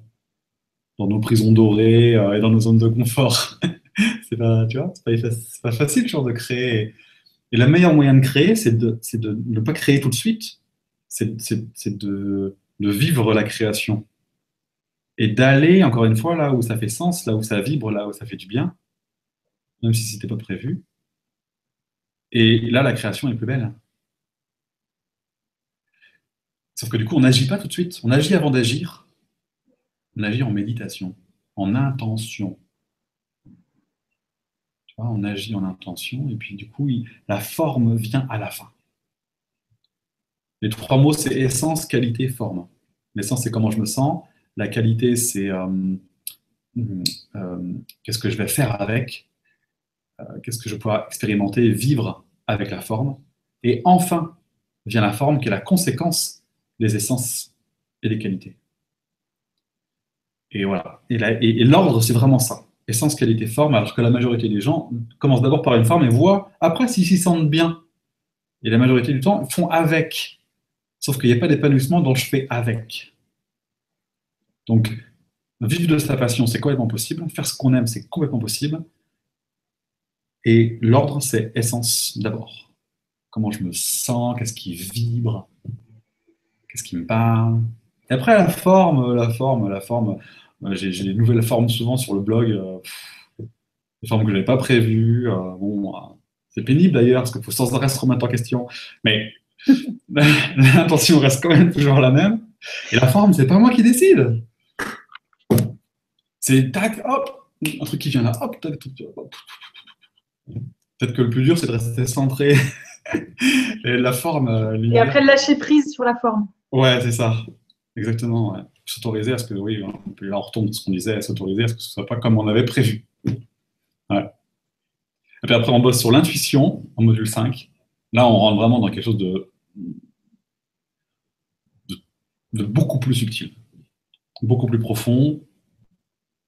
dans nos prisons dorées euh, et dans nos zones de confort. c'est pas, tu vois, c'est pas, pas, facile genre de créer. Et le meilleur moyen de créer, c'est de, de ne pas créer tout de suite, c'est de, de vivre la création et d'aller encore une fois là où ça fait sens, là où ça vibre, là où ça fait du bien, même si c'était pas prévu et là, la création est plus belle. Sauf que du coup, on n'agit pas tout de suite. On agit avant d'agir. On agit en méditation, en intention. On agit en intention et puis du coup, la forme vient à la fin. Les trois mots, c'est essence, qualité, forme. L'essence, c'est comment je me sens. La qualité, c'est euh, euh, qu'est-ce que je vais faire avec. Euh, qu'est-ce que je pourrais expérimenter, vivre avec la forme. Et enfin vient la forme qui est la conséquence des essences et des qualités. Et voilà. Et, l'ordre, c'est vraiment ça. Essence, qualité, forme, alors que la majorité des gens commencent d'abord par une forme et voient après s'ils s'y sentent bien. Et la majorité du temps, font avec. Sauf qu'il n'y a pas d'épanouissement dont je fais avec. Donc, vivre de sa passion, c'est complètement possible. Faire ce qu'on aime, c'est complètement possible. Et l'ordre, c'est essence d'abord. Comment je me sens, qu'est-ce qui vibre, qu'est-ce qui me parle. Et après, la forme, la forme, la forme. J'ai des nouvelles formes souvent sur le blog, euh, des formes que je n'avais pas prévues. Euh, bon, euh, c'est pénible d'ailleurs, parce qu'il faut sans arrêt se remettre en question. Mais l'intention reste quand même toujours la même. Et la forme, c'est pas moi qui décide. C'est tac, hop, un truc qui vient là, hop, tac, tac, hop, Peut-être que le plus dur, c'est de rester centré. et la forme. Euh, et après, lâcher prise sur la forme. Ouais, c'est ça. Exactement. S'autoriser à ce que, oui, on on retourne ce qu'on disait, s'autoriser à ce que ce soit pas comme on avait prévu. Ouais. Et puis après, on bosse sur l'intuition en module 5. Là, on rentre vraiment dans quelque chose de, de beaucoup plus subtil, beaucoup plus profond,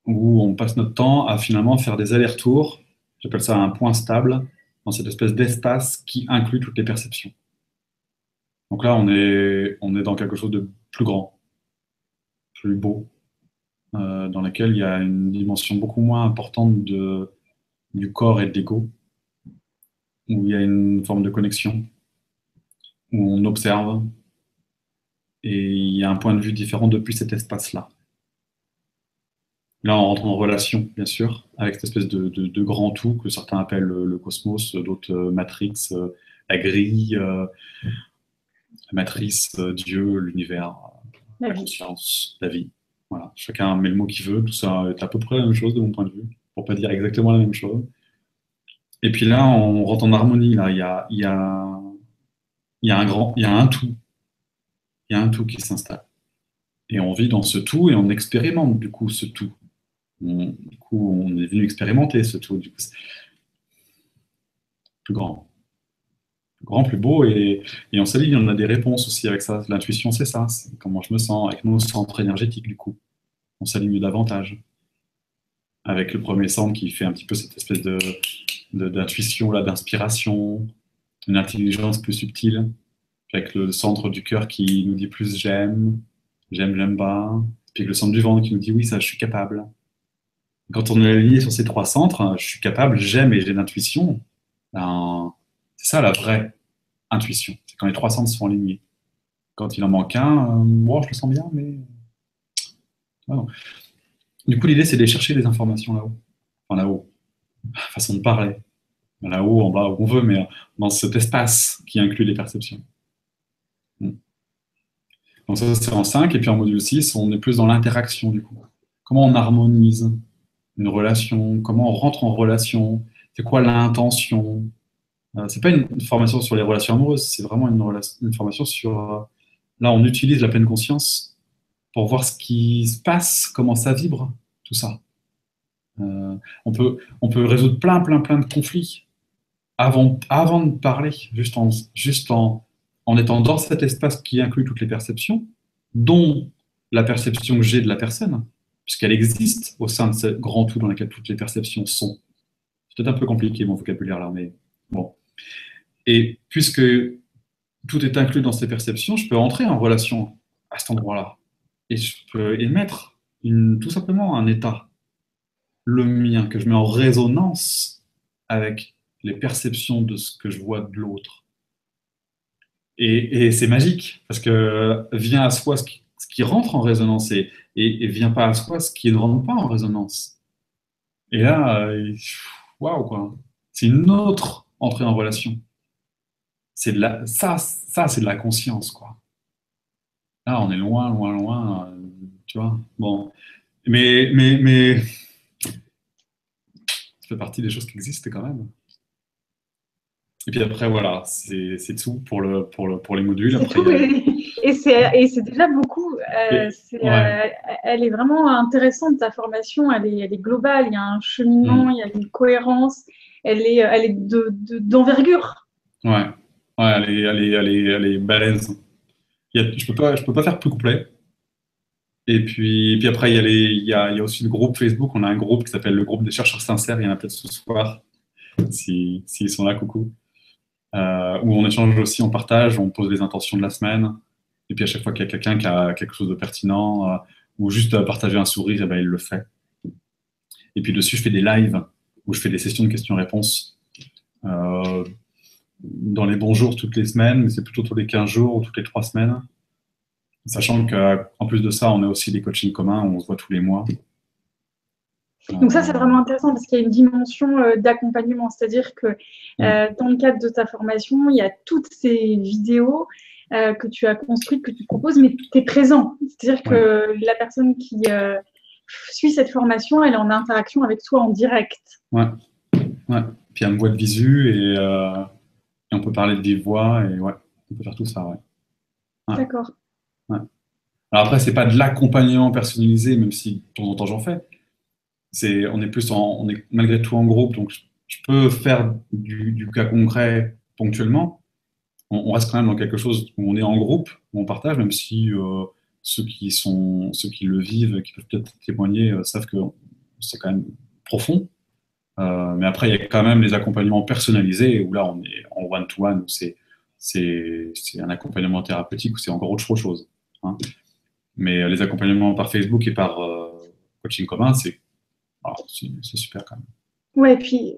où on passe notre temps à finalement faire des allers-retours J'appelle ça un point stable dans cette espèce d'espace qui inclut toutes les perceptions. Donc là, on est, on est dans quelque chose de plus grand, plus beau, euh, dans lequel il y a une dimension beaucoup moins importante de, du corps et de l'ego, où il y a une forme de connexion, où on observe, et il y a un point de vue différent depuis cet espace-là. Là, on rentre en relation, bien sûr, avec cette espèce de, grand tout que certains appellent le, cosmos, d'autres euh, Matrix, euh, la grille, la matrice, Dieu, l'univers, la, conscience, la vie. Voilà, chacun met le mot qu'il veut, tout ça est à peu près la même chose de mon point de vue, pour pas dire exactement la même chose. Et puis là, on rentre en harmonie, là, il y a, il y a, il y a un grand, il y a un tout. Il y a un tout qui s'installe. Et on vit dans ce tout et on expérimente du coup ce tout. Du coup, on est venu expérimenter ce tout. Du coup, plus grand. Plus grand, plus beau. Et, et on s'aligne, on a des réponses aussi avec ça. L'intuition, c'est ça. C'est comment je me sens avec nos centres énergétiques, du coup on s'aligne davantage. Avec le premier centre qui fait un petit peu cette espèce de, d'intuition, là, d'inspiration, une intelligence plus subtile, avec le centre du cœur qui nous dit plus j'aime, j'aime, j'aime pas, puis le centre du ventre qui nous dit oui, ça, je suis capable. Quand on est aligné sur ces trois centres, je suis capable, j'aime et j'ai l'intuition, ben, c'est ça la vraie intuition. C'est quand les trois centres sont alignés. Quand il en manque un, moi je le sens bien, mais du coup, l'idée, c'est de chercher des informations là-haut. Enfin, là-haut. Façon de parler. Là-haut, en bas, où on veut, mais dans cet espace qui inclut les perceptions. Hmm. Donc ça, c'est en 5. Et puis en module 6, on est plus dans l'interaction, du coup. Comment on harmonise une relation Comment on rentre en relation C'est quoi l'intention euh, C'est pas une, formation sur les relations amoureuses, c'est vraiment une, formation sur... Euh, là, on utilise la pleine conscience pour voir ce qui se passe, comment ça vibre, tout ça. Euh, on, peut, résoudre plein, plein, plein de conflits avant, avant de parler, juste, en, juste en étant dans cet espace qui inclut toutes les perceptions, dont la perception que j'ai de la personne, puisqu'elle existe au sein de ce grand tout dans lequel toutes les perceptions sont. C'est peut-être un peu compliqué mon vocabulaire là, mais bon. Et puisque tout est inclus dans ces perceptions, je peux entrer en relation à cet endroit-là et je peux émettre tout simplement un état, le mien, que je mets en résonance avec les perceptions de ce que je vois de l'autre. Et, c'est magique, parce que vient à soi ce qui, rentre en résonance et, et, vient pas à soi ce qui ne rentre pas en résonance. Et là, waouh, quoi. C'est une autre entrée en relation. C'est de la, ça, ça c'est de la conscience, quoi. Là, on est loin, loin, loin, euh, tu vois. Bon, mais, mais, mais, ça fait partie des choses qui existent quand même. Et puis après, voilà, c'est tout pour, le, pour, le, pour les modules. Après, et c'est déjà beaucoup. Euh, euh, elle est vraiment intéressante, ta formation. Elle est, elle est globale. Il y a un cheminement, mm. il y a une cohérence. Elle est, elle est d'envergure. De, ouais. ouais, elle est, elle est, elle est, elle est balèze je ne peux, pas, je peux pas faire plus complet. Et puis, puis après, il y, a il, y a, il y, a aussi le groupe Facebook. On a un groupe qui s'appelle le groupe des chercheurs sincères. Il y en a peut-être ce soir, s'ils si, sont là, coucou. Euh, où on échange aussi, on partage, on pose les intentions de la semaine. Et puis à chaque fois qu'il y a quelqu'un qui a quelque chose de pertinent euh, ou juste partager un sourire, et eh ben, il le fait. Et puis dessus, je fais des lives où je fais des sessions de questions-réponses. Euh, dans les bons jours toutes les semaines, mais c'est plutôt tous les 15 jours ou toutes les 3 semaines. Sachant qu'en plus de ça, on a aussi des coachings communs, on se voit tous les mois. Donc ça, c'est vraiment intéressant parce qu'il y a une dimension euh, d'accompagnement. C'est-à-dire que euh, dans le cadre de ta formation, il y a toutes ces vidéos euh, que tu as construites, que tu proposes, mais tu es présent. C'est-à-dire que la personne qui suit cette formation, elle est en interaction avec toi en direct. Ouais. ouais. Puis a une voix de visu et on peut parler de des voix et ouais, on peut faire tout ça, ouais. D'accord. Alors après, c'est pas de l'accompagnement personnalisé, même si de temps en temps j'en fais. C'est, on est plus en, on est malgré tout en groupe, donc je peux faire du, cas concret ponctuellement. On, reste quand même dans quelque chose où on est en groupe, où on partage, même si euh, ceux qui sont, ceux qui le vivent, qui peuvent peut-être témoigner, euh, savent que c'est quand même profond. Euh, mais après, il y a quand même les accompagnements personnalisés où là, on est en one-to-one, où c'est un accompagnement thérapeutique ou c'est encore autre chose. Hein. Mais les accompagnements par Facebook et par coaching commun, ah, c'est super quand même. Ouais, et puis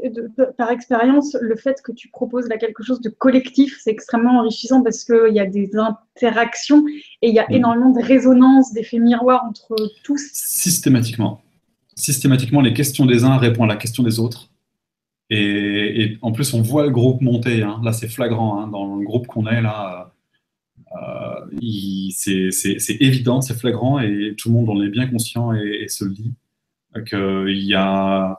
par expérience, le fait que tu proposes là quelque chose de collectif, c'est extrêmement enrichissant parce qu'il y a des interactions et il y a mm. énormément de résonance, d'effets miroirs entre tous. Systématiquement. Systématiquement, les questions des uns répondent à la question des autres. Et, en plus, on voit le groupe monter. Hein. Là, c'est flagrant. Hein. Dans le groupe qu'on est, là, euh, c'est évident, c'est flagrant et tout le monde en est bien conscient et, et se le dit qu'il y a euh,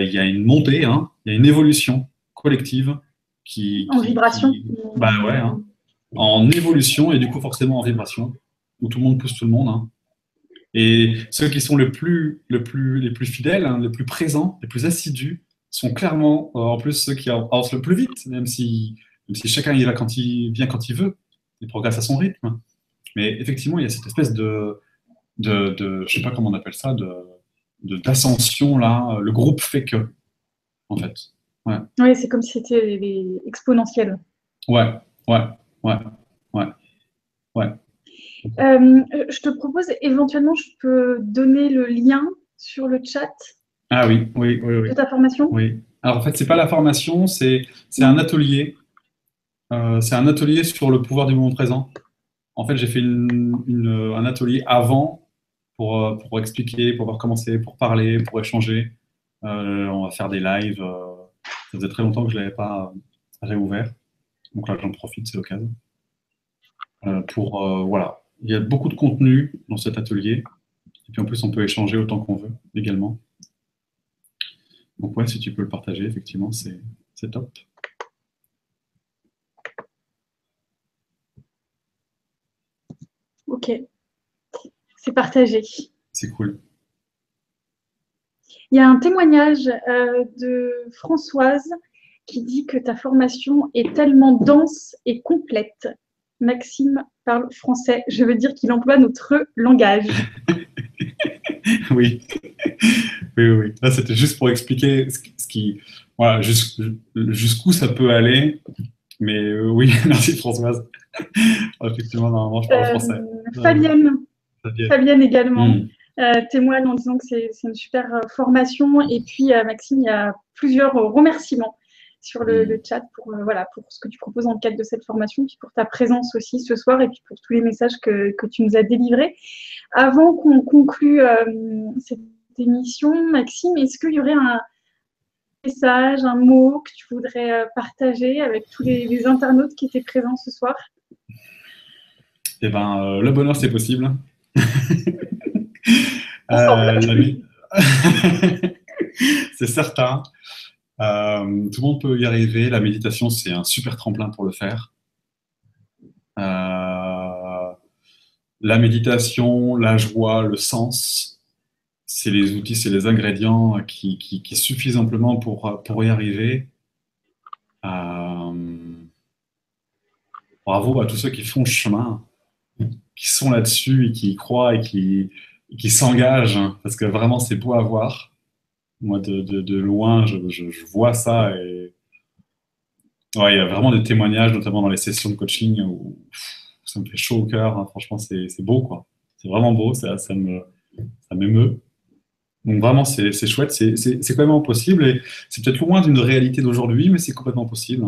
il y a une montée, hein, il y a une évolution collective qui. En vibration Bah ouais, hein. en évolution et du coup forcément en vibration, où tout le monde pousse tout le monde. Hein. Et ceux qui sont les plus, le plus, les plus fidèles, les plus présents, les plus assidus, sont clairement euh, en plus ceux qui avancent le plus vite, même si, même si chacun y va quand il vient quand il veut, il progresse à son rythme. Mais effectivement, il y a cette espèce de, de, de je sais pas comment on appelle ça, de, d'ascension là, le groupe fait que, en fait. Ouais. Oui, c'est comme si c'était exponentiel. Ouais, ouais, ouais, ouais, ouais. Euh, je te propose éventuellement, je peux donner le lien sur le chat. Ah oui, oui, oui, oui. De ta formation? Oui. Alors en fait, c'est pas la formation, c'est un atelier. Euh, c'est un atelier sur le pouvoir du moment présent. En fait, j'ai fait une, un atelier avant euh, pour, expliquer, pour voir comment c'est, pour parler, pour échanger. Euh, on va faire des lives. Euh, ça faisait très longtemps que je ne l'avais pas réouvert. Donc là, j'en profite, c'est l'occasion. pour, voilà, il y a beaucoup de contenu dans cet atelier. Et puis en plus, on peut échanger autant qu'on veut également. Donc ouais, si tu peux le partager, effectivement, c'est top. Ok. C'est partagé. C'est cool. Il y a un témoignage euh, de Françoise qui dit que ta formation est tellement dense et complète. Maxime parle français. Je veux dire qu'il emploie notre langage. oui. Oui, oui. Là, c'était juste pour expliquer ce qui, voilà, jusqu'où ça peut aller. Mais euh, oui, merci Françoise. Effectivement, normalement, je parle euh, français. Fabienne Fabienne, également. Mm. Euh, témoigne en disant que c'est une super euh, formation. Et puis, euh, Maxime, il y a plusieurs remerciements sur le, mm. chat pour, voilà, pour ce que tu proposes dans le cadre de cette formation, puis pour ta présence aussi ce soir et puis pour tous les messages que, tu nous as délivrés. Avant qu'on conclue cette émission, Maxime, est-ce qu'il y aurait un message, un mot que tu voudrais partager avec tous les, les internautes qui étaient présents ce soir? Eh ben, le bonheur, c'est possible. Euh, c'est certain. Euh, tout le monde peut y arriver. La méditation, c'est un super tremplin pour le faire. Euh, la méditation, la joie, le sens, c'est les outils, c'est les ingrédients qui, suffisent amplement pour, pour y arriver. bravo à tous ceux qui font le chemin qui sont là-dessus et qui croient et qui, qui s'engagent, hein, parce que vraiment, c'est beau à voir. Moi, de, de, loin, je, je, vois ça et ouais, il y a vraiment des témoignages, notamment dans les sessions de coaching, où ça me fait chaud au cœur. Hein. Franchement, c'est beau, quoi. C'est vraiment beau, ça, ça me ça m'émeut. Donc vraiment, c'est chouette, c'est complètement possible et c'est peut-être loin d'une réalité d'aujourd'hui, mais c'est complètement possible.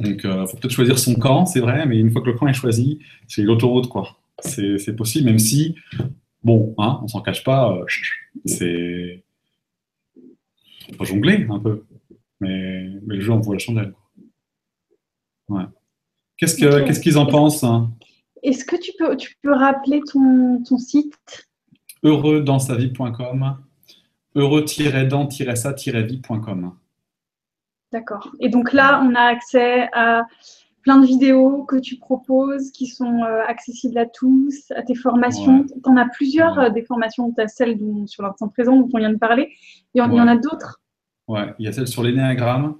Donc, il euh, faut peut-être choisir son camp, c'est vrai, mais une fois que le camp est choisi, c'est l'autoroute, quoi. C'est possible, même si, bon, hein, on s'en cache pas, euh, c'est. Il faut jongler un peu. Mais, le jeu envoie la chandelle. Ouais. Qu'est-ce qu'ils en pensent hein? Est-ce que tu peux, tu peux rappeler ton, ton site? Heureux-dans-sa-vie.com heureux-dans-sa-vie.com D'accord. Et donc là, on a accès à plein de vidéos que tu proposes qui sont euh, accessibles à tous, à tes formations. Tu en as plusieurs euh, des formations. Tu as celle sur l'instant présent dont on vient de parler. Il y en, a d'autres. Ouais, il y a celle sur l'énéagramme,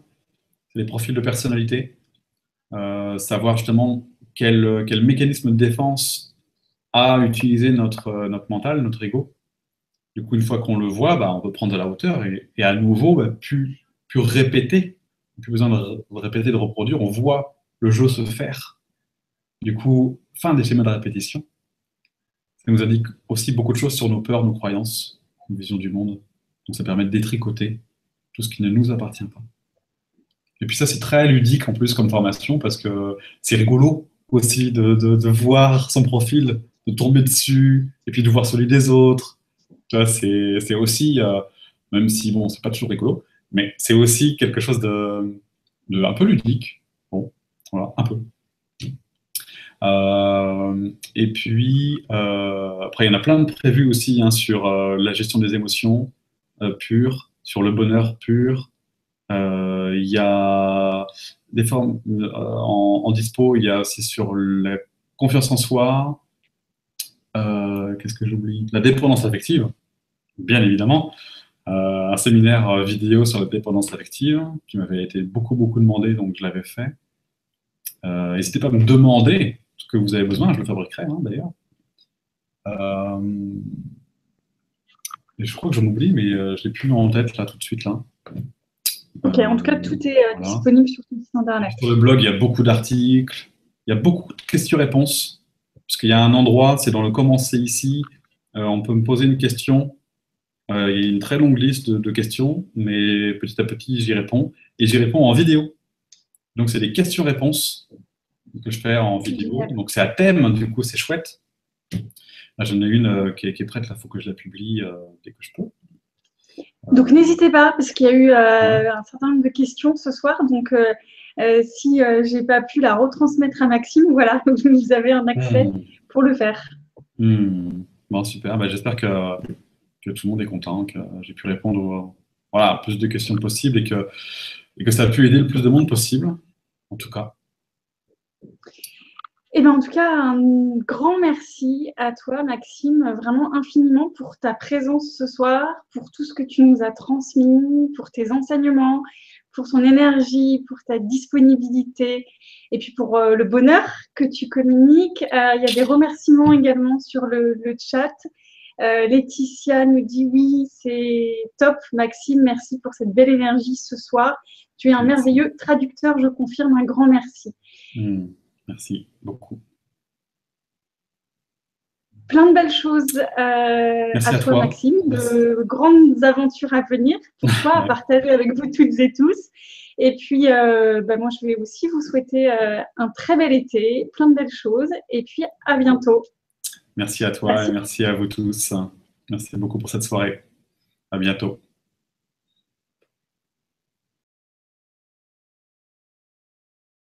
les profils de personnalité. Euh, savoir justement quel, quel, mécanisme de défense a utilisé notre, notre mental, notre ego. Du coup, une fois qu'on le voit, bah, on peut prendre de la hauteur et, à nouveau, bah, plus, plus répéter plus besoin de, répéter, de reproduire, on voit le jeu se faire. Du coup, fin des schémas de répétition. Ça nous indique aussi beaucoup de choses sur nos peurs, nos croyances, nos visions du monde. Donc ça permet de détricoter tout ce qui ne nous appartient pas. Et puis ça, c'est très ludique en plus comme formation parce que c'est rigolo aussi de, de, voir son profil, de tomber dessus, et puis de voir celui des autres. C'est aussi, euh, même si bon, c'est pas toujours rigolo, mais c'est aussi quelque chose de, un peu ludique. Bon, voilà, un peu. Euh, et puis, euh, après, il y en a plein de prévus aussi hein, sur la gestion des émotions pures, sur le bonheur pur. il y a des formes en, en, dispo, il y a aussi sur la confiance en soi. Qu'est-ce que j'oublie? La dépendance affective, bien évidemment. Euh, un séminaire euh, vidéo sur la dépendance affective qui m'avait été beaucoup, beaucoup demandé, donc je l'avais fait. Euh, n'hésitez pas à me demander ce que vous avez besoin, je le fabriquerai hein, d'ailleurs. je crois que je m'oublie, mais je l'ai plus en tête là tout de suite. Là. Ok, en tout cas, tout est disponible sur ton site internet. Sur le blog, il y a beaucoup d'articles, il y a beaucoup de questions-réponses, puisqu'il y a un endroit, c'est dans le commencer ici, on peut me poser une question euh, il y a une très longue liste de, questions, mais petit à petit, j'y réponds. Et j'y réponds en vidéo. Donc, c'est des questions-réponses que je fais en vidéo. Donc, c'est à thème, du coup, c'est chouette. Là, j'en ai une euh, qui, est, prête, il faut que je la publie euh, dès que je peux. Donc, n'hésitez pas, parce qu'il y a eu un certain nombre de questions ce soir. Donc, si je n'ai pas pu la retransmettre à Maxime, voilà, vous avez un accès hmm. pour le faire. Hmm. Bon, super. Bah, j'espère que que tout le monde est content, que j'ai pu répondre aux, voilà, plus de questions possibles et que, et que ça a pu aider le plus de monde possible, en tout cas. Eh bien, en tout cas, un grand merci à toi, Maxime, vraiment infiniment pour ta présence ce soir, pour tout ce que tu nous as transmis, pour tes enseignements, pour ton énergie, pour ta disponibilité et puis pour euh, le bonheur que tu communiques. Euh, il y a des remerciements également sur le chat. Euh, Laetitia nous dit oui, c'est top. Maxime, merci pour cette belle énergie ce soir. Tu es un merveilleux traducteur, je confirme. Un grand merci. Hmm, merci beaucoup. Plein de belles choses euh, à, toi, Maxime, de grandes aventures à venir pour toi, à partager avec vous toutes et tous. Et puis, euh, bah, moi, je vais aussi vous souhaiter un très bel été, plein de belles choses. Et puis, à bientôt. Merci à toi et merci à vous tous. Merci beaucoup pour cette soirée. À bientôt.